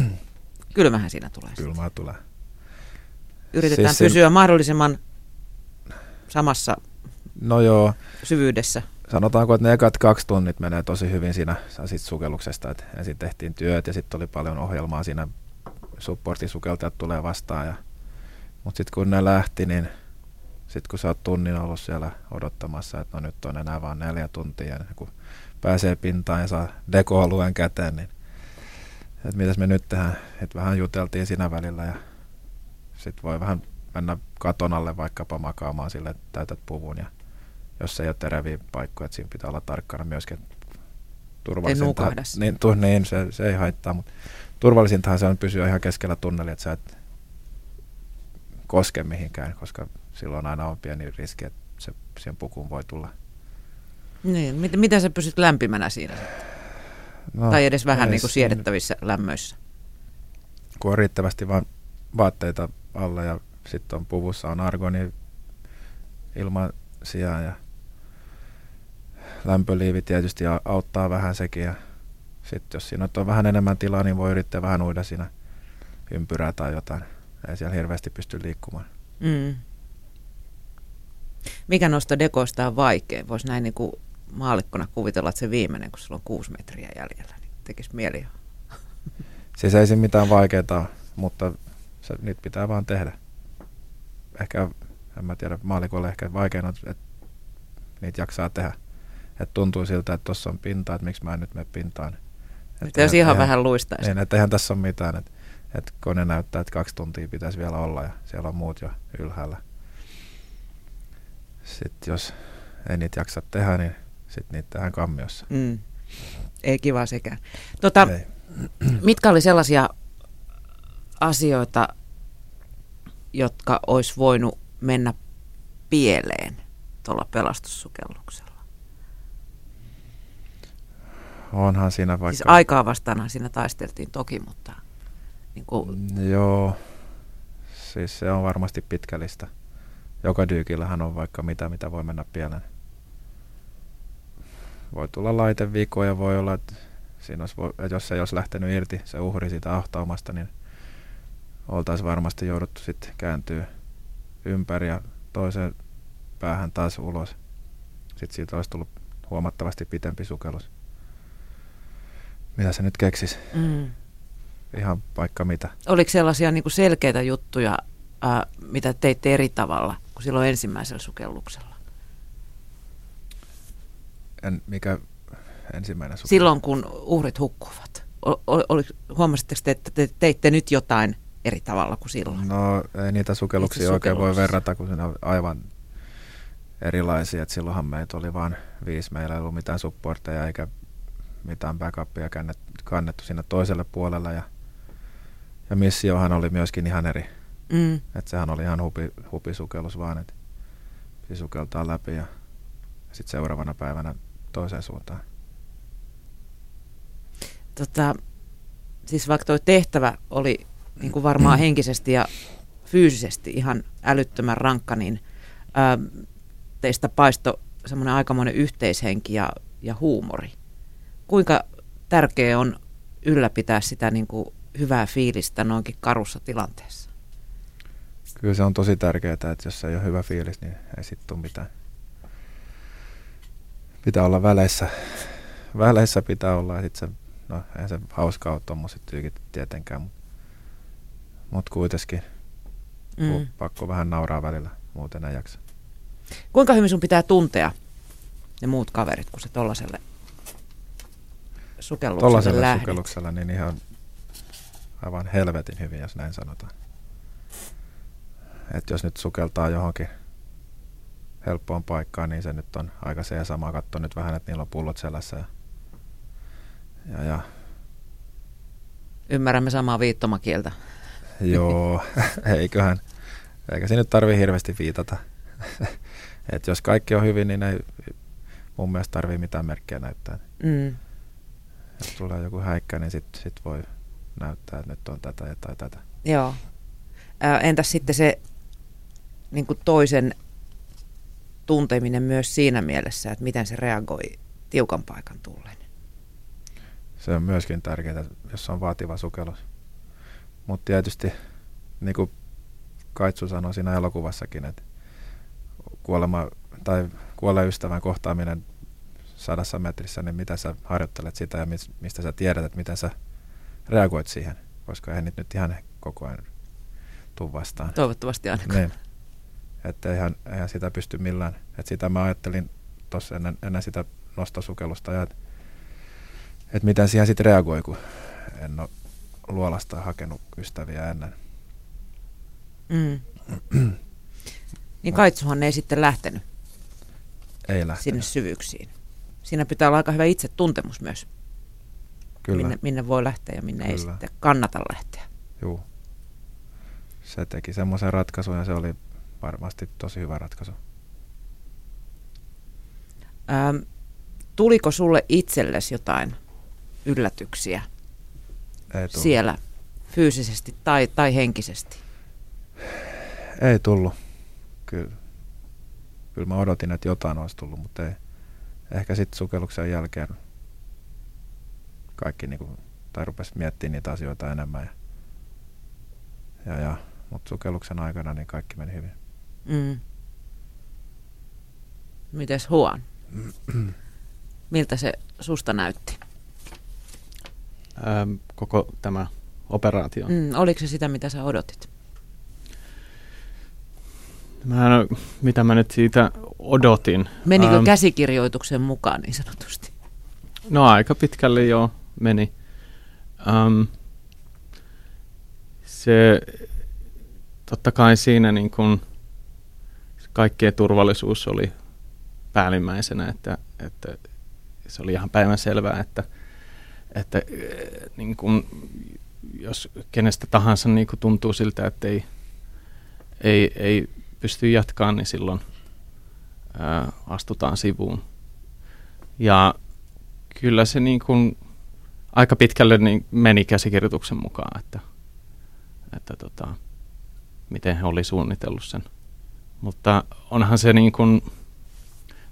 (clears throat) Kylmähän siinä tulee. Kylmää tulee. Yritetään Siis pysyä mahdollisimman samassa No joo, syvyydessä. sanotaanko, että ne ekat kaksi tunnit menee tosi hyvin siinä sit sukelluksesta. Et ensin tehtiin työt ja sitten oli paljon ohjelmaa siinä. Supportisukeltajat tulee vastaan. Ja, mutta sitten kun ne lähti, niin sitten kun sä oot tunnin ollut siellä odottamassa, että no nyt on enää vain neljä tuntia, ja kun pääsee pintaan ja saa dekoalueen käteen, niin että mitäs me nyt tehdään, että vähän juteltiin siinä välillä ja sitten voi vähän mennä katon alle vaikkapa makaamaan sille, että täytät puvun ja jos ei ole teräviä paikkoja, että siinä pitää olla tarkkana myöskin. että turvallisinta- nukahda. Niin, tu, niin se, se, ei haittaa, mutta turvallisintahan se on pysyä ihan keskellä tunnelia, että sä et koske mihinkään, koska silloin aina on pieni riski, että se siihen pukuun voi tulla. Niin, miten, miten sä pysyt lämpimänä siinä? No, tai edes vähän ei niin kuin siedettävissä lämmöissä? Kun on riittävästi vaan vaatteita alla ja sitten on puvussa on argoni ilman sijaan ja lämpöliivi tietysti au- auttaa vähän sekin ja sitten jos siinä on vähän enemmän tilaa, niin voi yrittää vähän uida siinä ympyrää tai jotain. Ei siellä hirveästi pysty liikkumaan. Mm. Mikä noista dekoista on vaikea? Voisi näin niin kuin maalikkona kuvitella, että se viimeinen, kun sulla on kuusi metriä jäljellä, niin tekisi mieli. (laughs) Siis ei siinä mitään vaikeaa mutta se, niitä pitää vaan tehdä. Ehkä, en mä tiedä, maalikolle ehkä vaikein on, että niitä jaksaa tehdä. Että tuntuu siltä, että tuossa on pinta, että miksi mä en nyt mene pintaan. Että jos ihan vähän luistaisi. Niin, että eihän tässä ole mitään. Että, että kone näyttää, että kaksi tuntia pitäisi vielä olla ja siellä on muut jo ylhäällä. Sitten jos ei niitä jaksa tehdä, niin sitten niitä tehdään kammiossa. Mm. Ei kiva sekään. Tota, Ei. mitkä oli sellaisia asioita, jotka olisi voinut mennä pieleen tuolla pelastussukelluksella? Onhan siinä vaikka... Siis aikaa vastaanhan siinä taisteltiin toki, mutta niin kuin, Joo, siis se on varmasti pitkälistä. Joka dyykillähän on vaikka mitä, mitä voi mennä pieleen. Voi tulla laitevikoja, voi olla, että siinä olisi, jos ei olisi lähtenyt irti se uhri siitä ahtaumasta, niin oltaisiin varmasti jouduttu sitten kääntyä ympäri ja toiseen päähän taas ulos. Sitten siitä olisi tullut huomattavasti pitempi sukellus. Mitä se nyt keksisi? mm. Ihan vaikka mitä. oliko sellaisia niin kuin selkeitä juttuja, ää, mitä teitte eri tavalla kuin silloin ensimmäisellä sukelluksella? En, mikä ensimmäinen sukellus? Silloin, kun uhrit hukkuvat. Huomasitteko te, että te teitte nyt jotain eri tavalla kuin silloin? No ei niitä sukelluksia Itse oikein voi verrata, kun ne on aivan erilaisia. Et silloinhan meitä oli vain viisi, meillä ei ollut mitään supportteja eikä mitään backupia kannettu, kannettu siinä toiselle puolelle. Ja, ja missiohan oli myöskin ihan eri. Mm. Et sehän oli ihan hupi, hupisukellus vaan, että piti sukeltaa läpi ja sitten seuraavana päivänä toiseen suuntaan. Tota, siis vaikka tuo tehtävä oli niin kuin varmaan (clears throat) henkisesti ja fyysisesti ihan älyttömän rankka, niin ää, teistä paisto semmoinen aikamoinen yhteishenki ja, ja huumori. Kuinka tärkeää on ylläpitää sitä niin kuin hyvää fiilistä noinkin karussa tilanteessa? Kyllä se on tosi tärkeää, että jos ei ole hyvä fiilis, niin ei sitten tule mitään. Pitää olla väleissä. Väleissä pitää olla ja sit se, no eihän se hauskaa ole tommoset tyykit tietenkään, mutta mut kuitenkin mm. Pakko vähän nauraa välillä, muuten ei jaksa. Kuinka hyvin sun pitää tuntea ne muut kaverit, kun sä tollaselle sukellukselle Tuollaisella sukelluksella niin ihan aivan helvetin hyvin, jos näin sanotaan. Et jos nyt sukeltaa johonkin helppoon paikkaan, niin se nyt on aika se ja sama. Katso nyt vähän, että niillä on pullot selässä. Ja, ja, ja Ymmärrämme samaa viittomakieltä. joo, (laughs) eiköhän. Eikä se nyt tarvii hirveästi viitata. (laughs) Et jos kaikki on hyvin, niin ei mun mielestä tarvii mitään merkkejä näyttää. Mm. Jos tulee joku häikkä, niin sitten sit voi näyttää, että nyt on tätä ja tai tätä. Joo. Ää, entäs sitten se niin kuin toisen tunteminen myös siinä mielessä, että miten se reagoi tiukan paikan tullen. Se on myöskin tärkeää, jos on vaativa sukellus. Mutta tietysti, niin kuin Kaitsu sanoi siinä elokuvassakin, että kuolema tai kuolee ystävän kohtaaminen sadassa metrissä, niin mitä sä harjoittelet sitä ja mistä sä tiedät, että miten sä reagoit siihen, koska eihän nyt ihan koko ajan tuu vastaan. Toivottavasti ainakaan. Niin. Että eihän, eihän sitä pysty millään. Että sitä mä ajattelin tuossa ennen, ennen sitä nostosukellusta, ja että, että miten siihen sitten reagoi, kun en ole luolasta hakenut ystäviä ennen. Mm. (clears throat) niin Kaitsuhan ei sitten lähtenyt, ei lähtenyt sinne syvyyksiin. Siinä pitää olla aika hyvä itsetuntemus myös. Kyllä. Minne, minne voi lähteä ja minne Kyllä. ei sitten kannata lähteä. Joo. Se teki semmoisen ratkaisun ja se oli varmasti tosi hyvä ratkaisu. Ähm, tuliko sulle itsellesi jotain yllätyksiä ei siellä fyysisesti tai, tai henkisesti? Ei tullut. Kyllä. Kyllä mä odotin, että jotain olisi tullut, mutta ei. Ehkä sitten sukelluksen jälkeen kaikki niin kuin, tai rupesi miettimään niitä asioita enemmän. Ja, ja, ja. Mutta sukelluksen aikana niin kaikki meni hyvin. Mm. Mites Huan? Miltä se susta näytti? Ähm, koko tämä operaatio. Mm, oliko se sitä, mitä sä odotit? Mä en, mitä mä nyt siitä odotin. Menikö ähm, käsikirjoituksen mukaan niin sanotusti? No aika pitkälle joo meni. Ähm, se totta kai siinä niin kun kaikkien turvallisuus oli päällimmäisenä, että, että se oli ihan päivän selvää, että, että niin kun, jos kenestä tahansa niin kun tuntuu siltä, että ei, ei, ei pysty jatkaa, niin silloin ää, astutaan sivuun. Ja kyllä se niin kun, aika pitkälle niin meni käsikirjoituksen mukaan, että, että tota, miten he oli suunnitellut sen. Mutta onhan se niin kuin,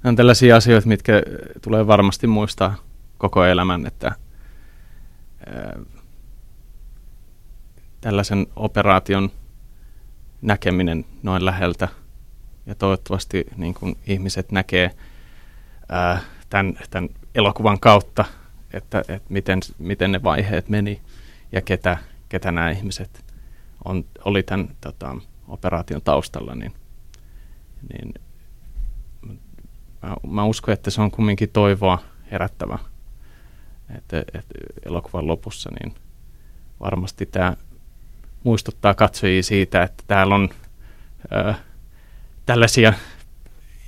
on tällaisia asioita, mitkä tulee varmasti muistaa koko elämän, että ää, tällaisen operaation näkeminen noin läheltä ja toivottavasti niin kuin ihmiset näkee ää, tämän, tämän elokuvan kautta, että, että miten, miten ne vaiheet meni ja ketä, ketä nämä ihmiset on, oli tämän tota, operaation taustalla, niin, niin mä, mä uskon, että se on kumminkin toivoa herättävä. Että, että elokuvan lopussa niin varmasti tämä muistuttaa katsojia siitä, että täällä on ö, tällaisia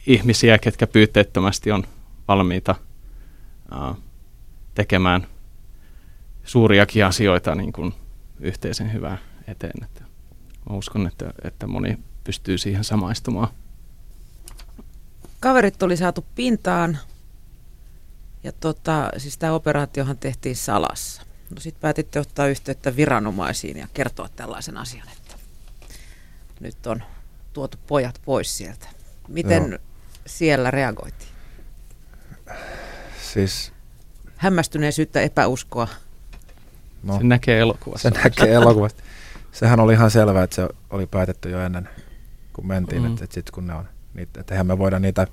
ihmisiä, ketkä pyyteettömästi on valmiita ö, tekemään suuriakin asioita niin kuin yhteisen hyvää eteen. Että mä uskon, että, että moni pystyy siihen samaistumaan. Kaverit oli saatu pintaan ja tota, siis tämä operaatiohan tehtiin salassa. No sitten päätitte ottaa yhteyttä viranomaisiin ja kertoa tällaisen asian, että nyt on tuotu pojat pois sieltä. Miten Joo. siellä reagoitiin? Siis... Hämmästyneisyyttä, epäuskoa. No, se näkee elokuvassa. Se näkee elokuvasta. Sehän oli ihan selvää, että se oli päätetty jo ennen kun mentiin, mm-hmm. että, että sitten kun ne on, niitä, että eihän me voida niitä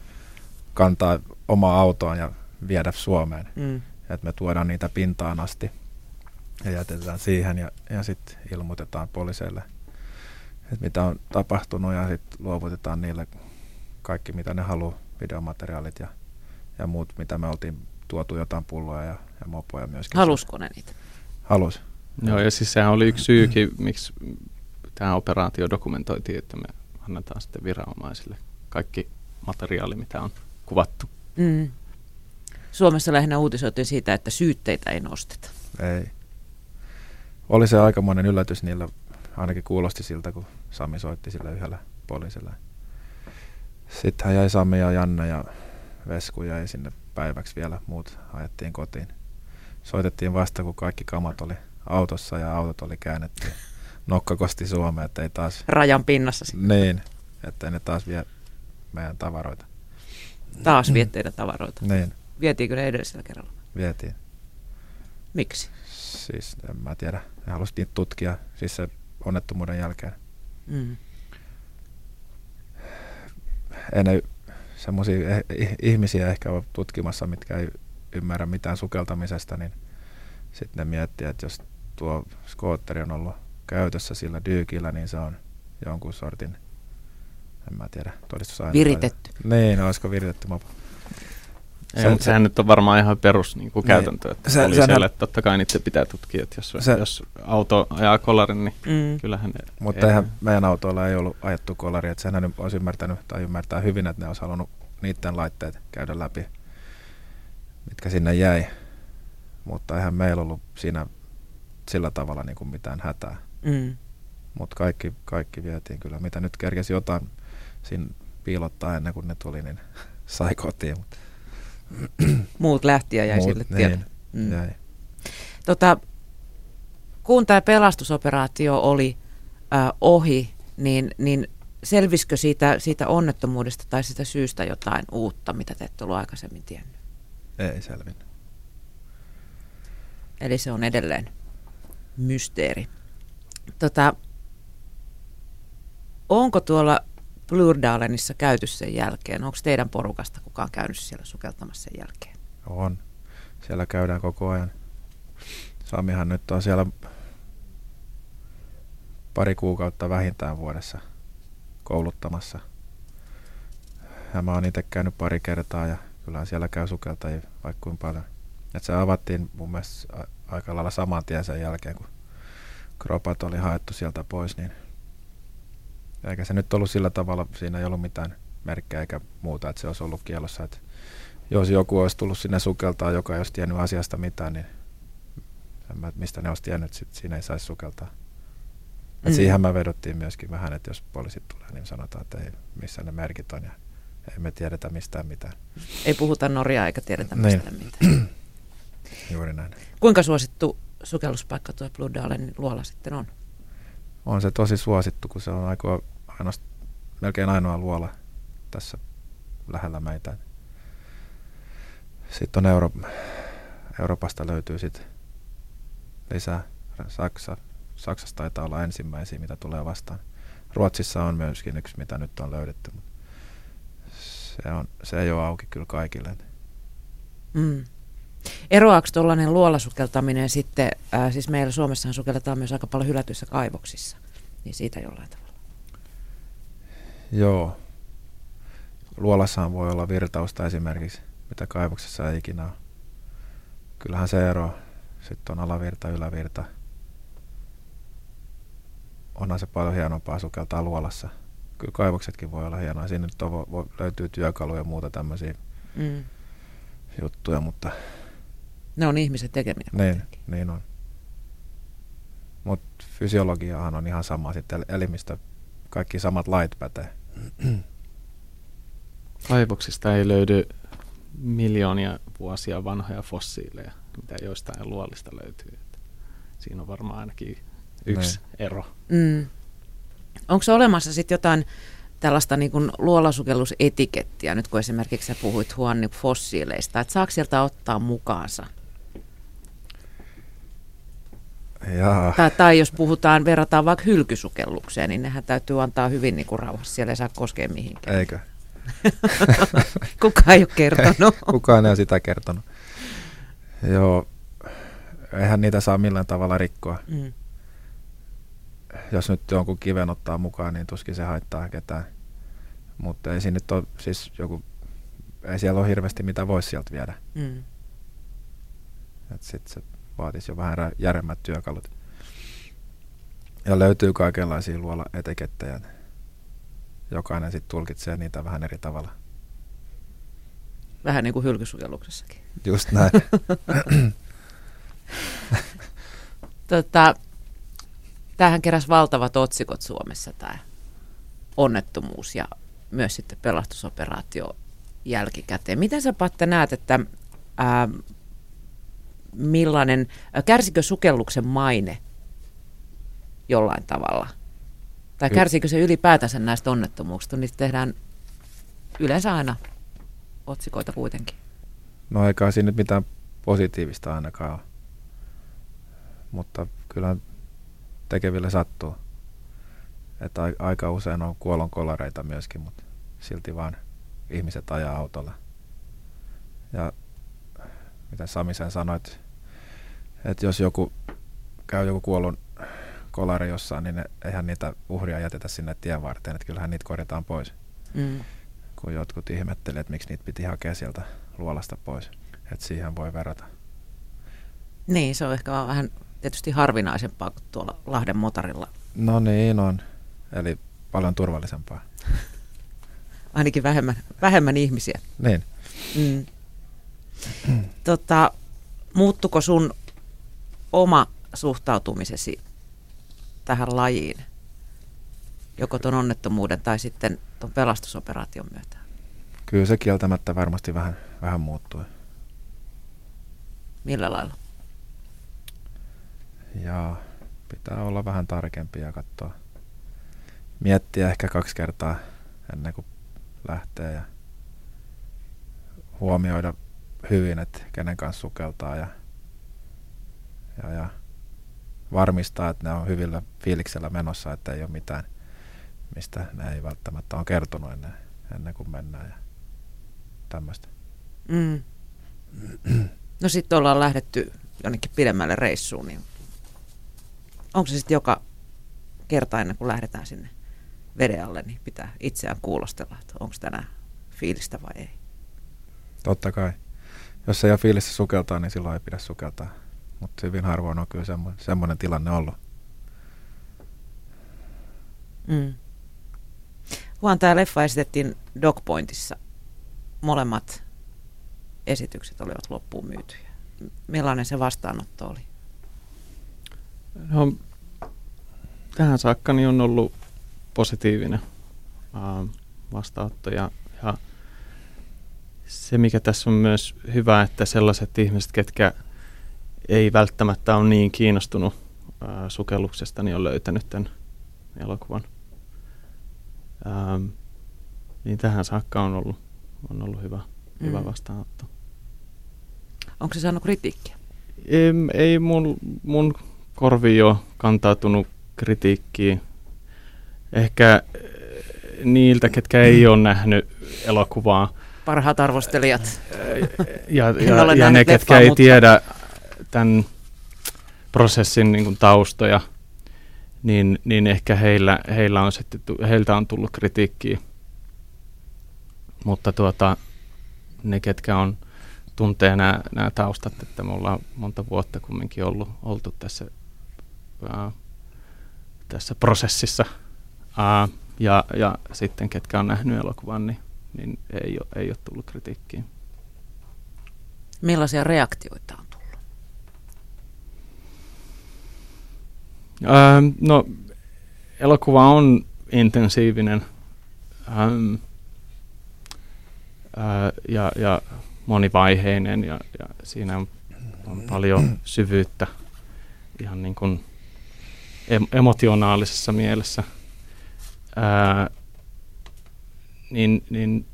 kantaa omaa autoon ja viedä Suomeen. Mm. Että me tuodaan niitä pintaan asti ja jätetään siihen ja, ja sitten ilmoitetaan poliiseille, että mitä on tapahtunut ja sitten luovutetaan niille kaikki, mitä ne haluaa, videomateriaalit ja, ja muut, mitä me oltiin tuotu jotain pulloja ja, ja mopoja myöskin. Halusko ne niitä? Halus. Joo, ja siis sehän oli yksi syykin, miksi tämä operaatio dokumentoitiin, että me annetaan sitten viranomaisille kaikki materiaali, mitä on kuvattu. Mm. Suomessa lähinnä uutisoitiin siitä, että syytteitä ei nosteta. Ei. Oli se aikamoinen yllätys niillä, ainakin kuulosti siltä, kun Sami soitti sille yhdellä poliisilla. Sitten jäi Sami ja Janne ja Vesku jäi sinne päiväksi vielä, muut ajettiin kotiin. Soitettiin vasta, kun kaikki kamat oli autossa ja autot oli käännetty nokkakosti Suomeen, että ei taas... Rajan pinnassa sitten. Niin, että ne taas vie meidän tavaroita. Taas vietteitä tavaroita. Niin, Vietiinkö ne edellisellä kerralla? vietiin. Miksi? Siis en mä tiedä. Ne halusi niitä tutkia siis se onnettomuuden jälkeen. Mm. Ei ne semmoisia ihmisiä ehkä ole tutkimassa, mitkä ei ymmärrä mitään sukeltamisesta, niin sitten ne miettii, että jos tuo skootteri on ollut käytössä sillä dyykillä, niin se on jonkun sortin, en mä tiedä, todistusaine. Viritetty. Niin, olisiko viritetty mopo. Ei, Se- mutta sehän nyt on varmaan ihan perus niin kuin Niin. käytäntö, että Se- se, poliisille, sehän- että totta kai niitä pitää tutkia, että jos, Se- jos auto ajaa kolarin, niin Mm. kyllähän ne, Mutta eihän meidän autoilla ei ollut ajettu kolari, että senhän nyt olisi ymmärtänyt tai ymmärtää hyvin, että ne olisi halunnut niiden laitteet käydä läpi, mitkä sinne jäi. Mutta eihän meillä ollut siinä sillä tavalla niin kuin mitään hätää. Mm. Mutta kaikki, kaikki vietiin kyllä. Mitä nyt kerkesi jotain siinä piilottaa ennen kuin ne tuli, niin (laughs) sai kotiin. Mut (clears throat) Muut lähti ja jäi muut- sille tielle. niin, Mm. jäi. Tota, kun tämä pelastusoperaatio oli äh, ohi, niin, niin selvisikö siitä, siitä onnettomuudesta tai sitä syystä jotain uutta, mitä te ette ollut aikaisemmin tiennyt? Ei selvinnyt. Eli se on edelleen mysteeri. Tota, onko tuolla Blurdalenissa käyty sen jälkeen? Onko teidän porukasta kukaan käynyt siellä sukeltamassa sen jälkeen? On. Siellä käydään koko ajan. Samihan nyt on siellä pari kuukautta vähintään vuodessa kouluttamassa. Ja mä oon itse käynyt pari kertaa ja kyllä siellä käy sukeltajia vaikka kuinka paljon. Et se avattiin mun mielestä aika lailla saman tien sen jälkeen, kun kropat oli haettu sieltä pois, niin eikä se nyt ollut sillä tavalla, siinä ei ollut mitään merkkejä eikä muuta, että se olisi ollut kielossa. Että jos joku olisi tullut sinne sukeltaa, joka ei olisi tiennyt asiasta mitään, niin en mä, mistä ne olisi tiennyt, että sit siinä ei saisi sukeltaa. Et Mm. Siihen mä vedottiin myöskin vähän, että jos poliisit tulee, niin sanotaan, että ei, missä ne merkit on ja ei me tiedetä mistään mitään. Ei puhuta Norjaa eikä tiedetä Niin. mistään mitään. (clears throat) Juuri näin. Kuinka suosittu sukelluspaikka tuo Blurdalenin luola sitten on? On se tosi suosittu, kun se on aika ainoast, melkein ainoa luola tässä lähellä meitä. Sitten on Euro, Euroopasta löytyy sitten lisää. Saksa, Saksassa taitaa olla ensimmäisiä, mitä tulee vastaan. Ruotsissa on myöskin yksi, mitä nyt on löydetty, mutta se, on, se ei ole auki kyllä kaikille. Mm. Eroaako tuollainen luolasukeltaminen sitten, ää, siis meillä Suomessahan sukelletaan myös aika paljon hylätyissä kaivoksissa, niin siitä jollain tavalla. Joo. Luolassahan voi olla virtausta esimerkiksi, mitä kaivoksessa ei ikinä ole. Kyllähän se ero. Sitten on alavirta, ylävirta. Onhan se paljon hienompaa sukeltaa luolassa. Kyllä kaivoksetkin voi olla hienoa. Siinä nyt on, voi, voi, löytyy työkaluja ja muuta tämmöisiä Mm. juttuja, mutta Ne on ihmisen tekemiä. niin, niin on. Mutta fysiologiahan on ihan sama sitten el- elimistö. Kaikki samat lait pätee. (clears throat) kaivoksista ei löydy miljoonia vuosia vanhoja fossiileja, mitä joistain luolista löytyy. Että siinä on varmaan ainakin yksi ero. Mm. Onko se olemassa sitten jotain tällaista niin kuin luolasukellusetikettiä, nyt kun esimerkiksi sä puhuit huonni fossiileista, että saako sieltä ottaa mukaansa? Jaa. Tai, tai jos puhutaan, verrataan vaikka hylkysukellukseen, niin nehän täytyy antaa hyvin niin kuin rauhassa, siellä ei saa koskea mihinkään. Eikö? (laughs) Kukaan ei ole kertonut. Kukaan ei ole sitä kertonut. Joo, eihän niitä saa millään tavalla rikkoa. Mm. Jos nyt jonkun kiven ottaa mukaan, niin tuskin se haittaa ketään. Mutta ei siinä nyt ole, siis joku, ei siellä ole hirveästi mitä voisi sieltä viedä. Mm. Et sit se vaatisi jo vähän järjemmät työkalut. Ja löytyy kaikenlaisia luola etikettejä. Jokainen sitten tulkitsee niitä vähän eri tavalla. Vähän niin kuin hylkysukelluksessakin. Just näin. (laughs) Tota, tämähän keräsi valtavat otsikot Suomessa tämä onnettomuus ja myös sitten pelastusoperaatio jälkikäteen. Miten sä Patte näet, että ää, millainen, kärsikö sukelluksen maine jollain tavalla? Tai kärsikö se ylipäätänsä näistä onnettomuuksista? Niistä tehdään yleensä aina otsikoita kuitenkin. No eikä siinä nyt mitään positiivista ainakaan ole. Mutta kyllä tekeville sattuu. Että aika usein on kuolonkolareita myöskin, mutta silti vaan ihmiset ajaa autolla. Ja mitä Sami sen sanoit, että jos joku käy joku kuollun kolari jossain, niin eihän niitä uhria jätetä sinne tien varteen, että kyllähän niitä korjataan pois. Mm. Kun jotkut ihmettelevät, että miksi niitä piti hakea sieltä luolasta pois. Että siihen voi verrata. Niin, se on ehkä vähän tietysti harvinaisempaa kuin tuolla Lahden motorilla. No niin on, eli paljon turvallisempaa. (laughs) Ainakin vähemmän, vähemmän ihmisiä. Niin. Mm. Tota, muuttuko sun oma suhtautumisesi tähän lajiin, joko tuon onnettomuuden tai sitten tuon pelastusoperaation myötä? Kyllä se kieltämättä varmasti vähän, vähän muuttui. Millä lailla? Ja pitää olla vähän tarkempi ja katsoa. Miettiä ehkä kaksi kertaa ennen kuin lähtee ja huomioida hyvin, että kenen kanssa sukeltaa ja, ja, ja varmistaa, että ne on hyvillä fiiliksellä menossa, että ei ole mitään, mistä ne ei välttämättä on kertonut ennen, ennen kuin mennään ja tämmöistä. Mm. No sitten ollaan lähdetty jonnekin pidemmälle reissuun, niin onko se sitten joka kerta ennen kuin lähdetään sinne veden alle, niin pitää itseään kuulostella, että onko tänään fiilistä vai ei? Totta kai. Jos ei ole fiilistä sukeltaa, niin silloin ei pidä sukeltaa. Mutta hyvin harvoin on kyllä semmoinen, semmoinen tilanne ollut. Mm. Vaan tämä leffa esitettiin Dogpointissa. Molemmat esitykset olivat loppuun myytyjä. Millainen se vastaanotto oli? No, tähän saakka niin on ollut positiivinen uh, vastaanotto ja, ja se mikä tässä on myös hyvä, että sellaiset ihmiset, ketkä ei välttämättä ole niin kiinnostunut ää, sukelluksesta, niin on löytänyt tämän elokuvan. Ähm, niin tähän saakka on ollut, on ollut hyvä, mm. hyvä vastaanotto. Onko se saanut kritiikkiä? Ei, ei mun, mun korvi ole kantautunut kritiikkiin. Ehkä niiltä, ketkä ei ole nähnyt elokuvaa. Parhaat arvostelijat. Ja, (laughs) ja, ja ne, ketkä ei mutta... tiedä tämän prosessin niin kuin taustoja, niin, niin ehkä heillä, heillä on sitten, heiltä on tullut kritiikkiä. Mutta tuota, ne, ketkä on, tuntee nämä, nämä taustat, että me ollaan monta vuotta kumminkin ollut, oltu tässä, ää, tässä prosessissa. Ää, ja, ja sitten ketkä on nähnyt elokuvan, niin, niin ei, ole, ei ole tullut kritiikkiä. Millaisia reaktioita on Ähm, no, elokuva on intensiivinen ähm, äh, ja, ja monivaiheinen ja, ja siinä on, on paljon syvyyttä ihan niin kuin em- emotionaalisessa mielessä. Ää, niin, niin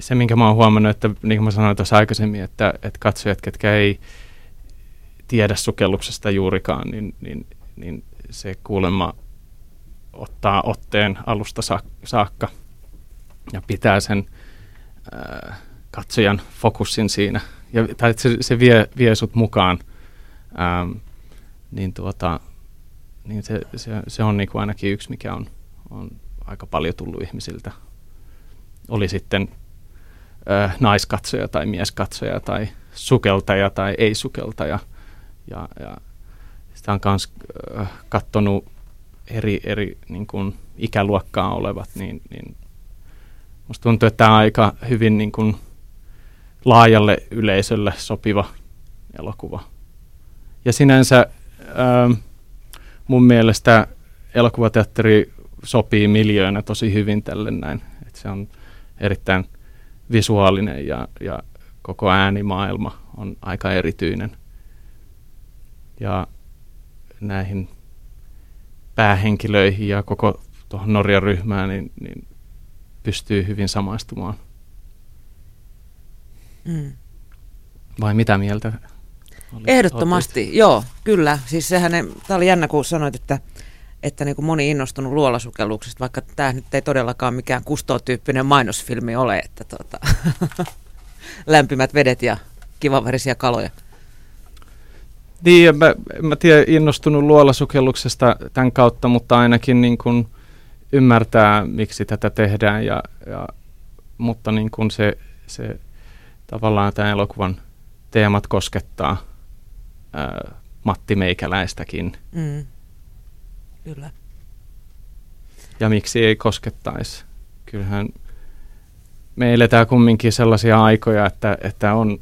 se, minkä mä oon huomannut, että niin kuin mä sanoin tuossa aikaisemmin, että, että katsojat, ketkä ei tiedä sukelluksesta juurikaan, niin, niin niin se kuulemma ottaa otteen alusta saakka ja pitää sen ää, katsojan fokussin siinä. Ja, tai se, se vie, vie sut mukaan. Ää, niin tuota, niin se, se, se on niin kuin ainakin yksi, mikä on, on aika paljon tullut ihmisiltä. Oli sitten ää, naiskatsoja tai mieskatsoja tai sukeltaja tai ei-sukeltaja. Ja, ja sitä on myös äh, katsonut eri, eri niin kuin ikäluokkaa olevat, niin, niin musta tuntuu, että tämä on aika hyvin niin kuin laajalle yleisölle sopiva elokuva. Ja sinänsä ähm, mun mielestä elokuvateatteri sopii miljoona tosi hyvin tälle näin. Et se on erittäin visuaalinen ja, ja koko äänimaailma on aika erityinen. Ja näihin päähenkilöihin ja koko tuohon Norjan ryhmään, niin, niin pystyy hyvin samaistumaan. Mm. Vai mitä mieltä? Oli, Ehdottomasti, otit? joo, kyllä. Siis sehän, tämä oli jännä, kun sanoit, että, että niin kuin moni innostunut luolasukelluksesta, vaikka tämä nyt ei todellakaan mikään kustotyyppinen mainosfilmi ole, että tota, (laughs) lämpimät vedet ja kivaverisiä kaloja. Niin, mä, mä tiedä innostunut luolasukelluksesta tämän kautta, mutta ainakin niin kuin ymmärtää, miksi tätä tehdään, ja, ja, mutta niin kuin se, se tavallaan tämän elokuvan teemat koskettaa ää, Matti Meikäläistäkin. Mm. Kyllä. Ja miksi ei koskettaisi? Kyllähän me eletään kumminkin sellaisia aikoja, että, että on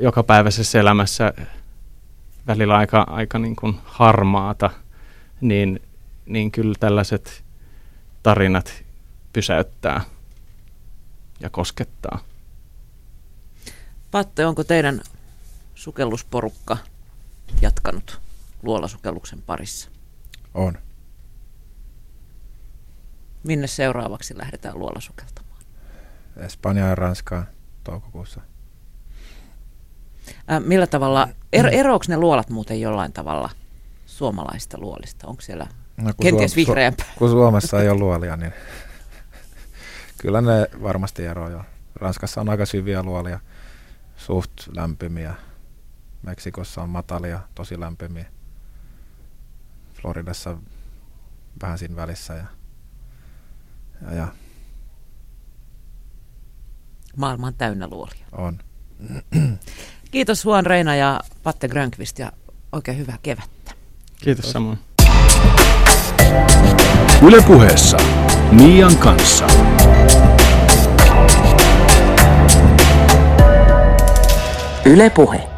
jokapäiväisessä elämässä välillä aika, aika niin kuin harmaata, niin, niin kyllä tällaiset tarinat pysäyttää ja koskettaa. Patte, onko teidän sukellusporukka jatkanut luolasukelluksen parissa? On. Minne seuraavaksi lähdetään luolasukeltamaan? Espanjaan ja Ranskaan toukokuussa. Ää, millä tavalla, er, eroako ne luolat muuten jollain tavalla suomalaista luolista? Onko siellä no, kenties Suom- vihreämpää? Kun Suomessa ei ole luolia, niin (laughs) kyllä ne varmasti eroja. Ranskassa on aika syviä luolia, suht lämpimiä. Meksikossa on matalia, tosi lämpimiä. Floridassa vähän siinä välissä. Ja, ja, ja. Maailma on täynnä luolia. On. (clears throat) Kiitos Juan Reina ja Patte Grönqvist ja oikein hyvää kevättä. Kiitos samoin. Ylepuheessa Mian kanssa. Ylepuhe.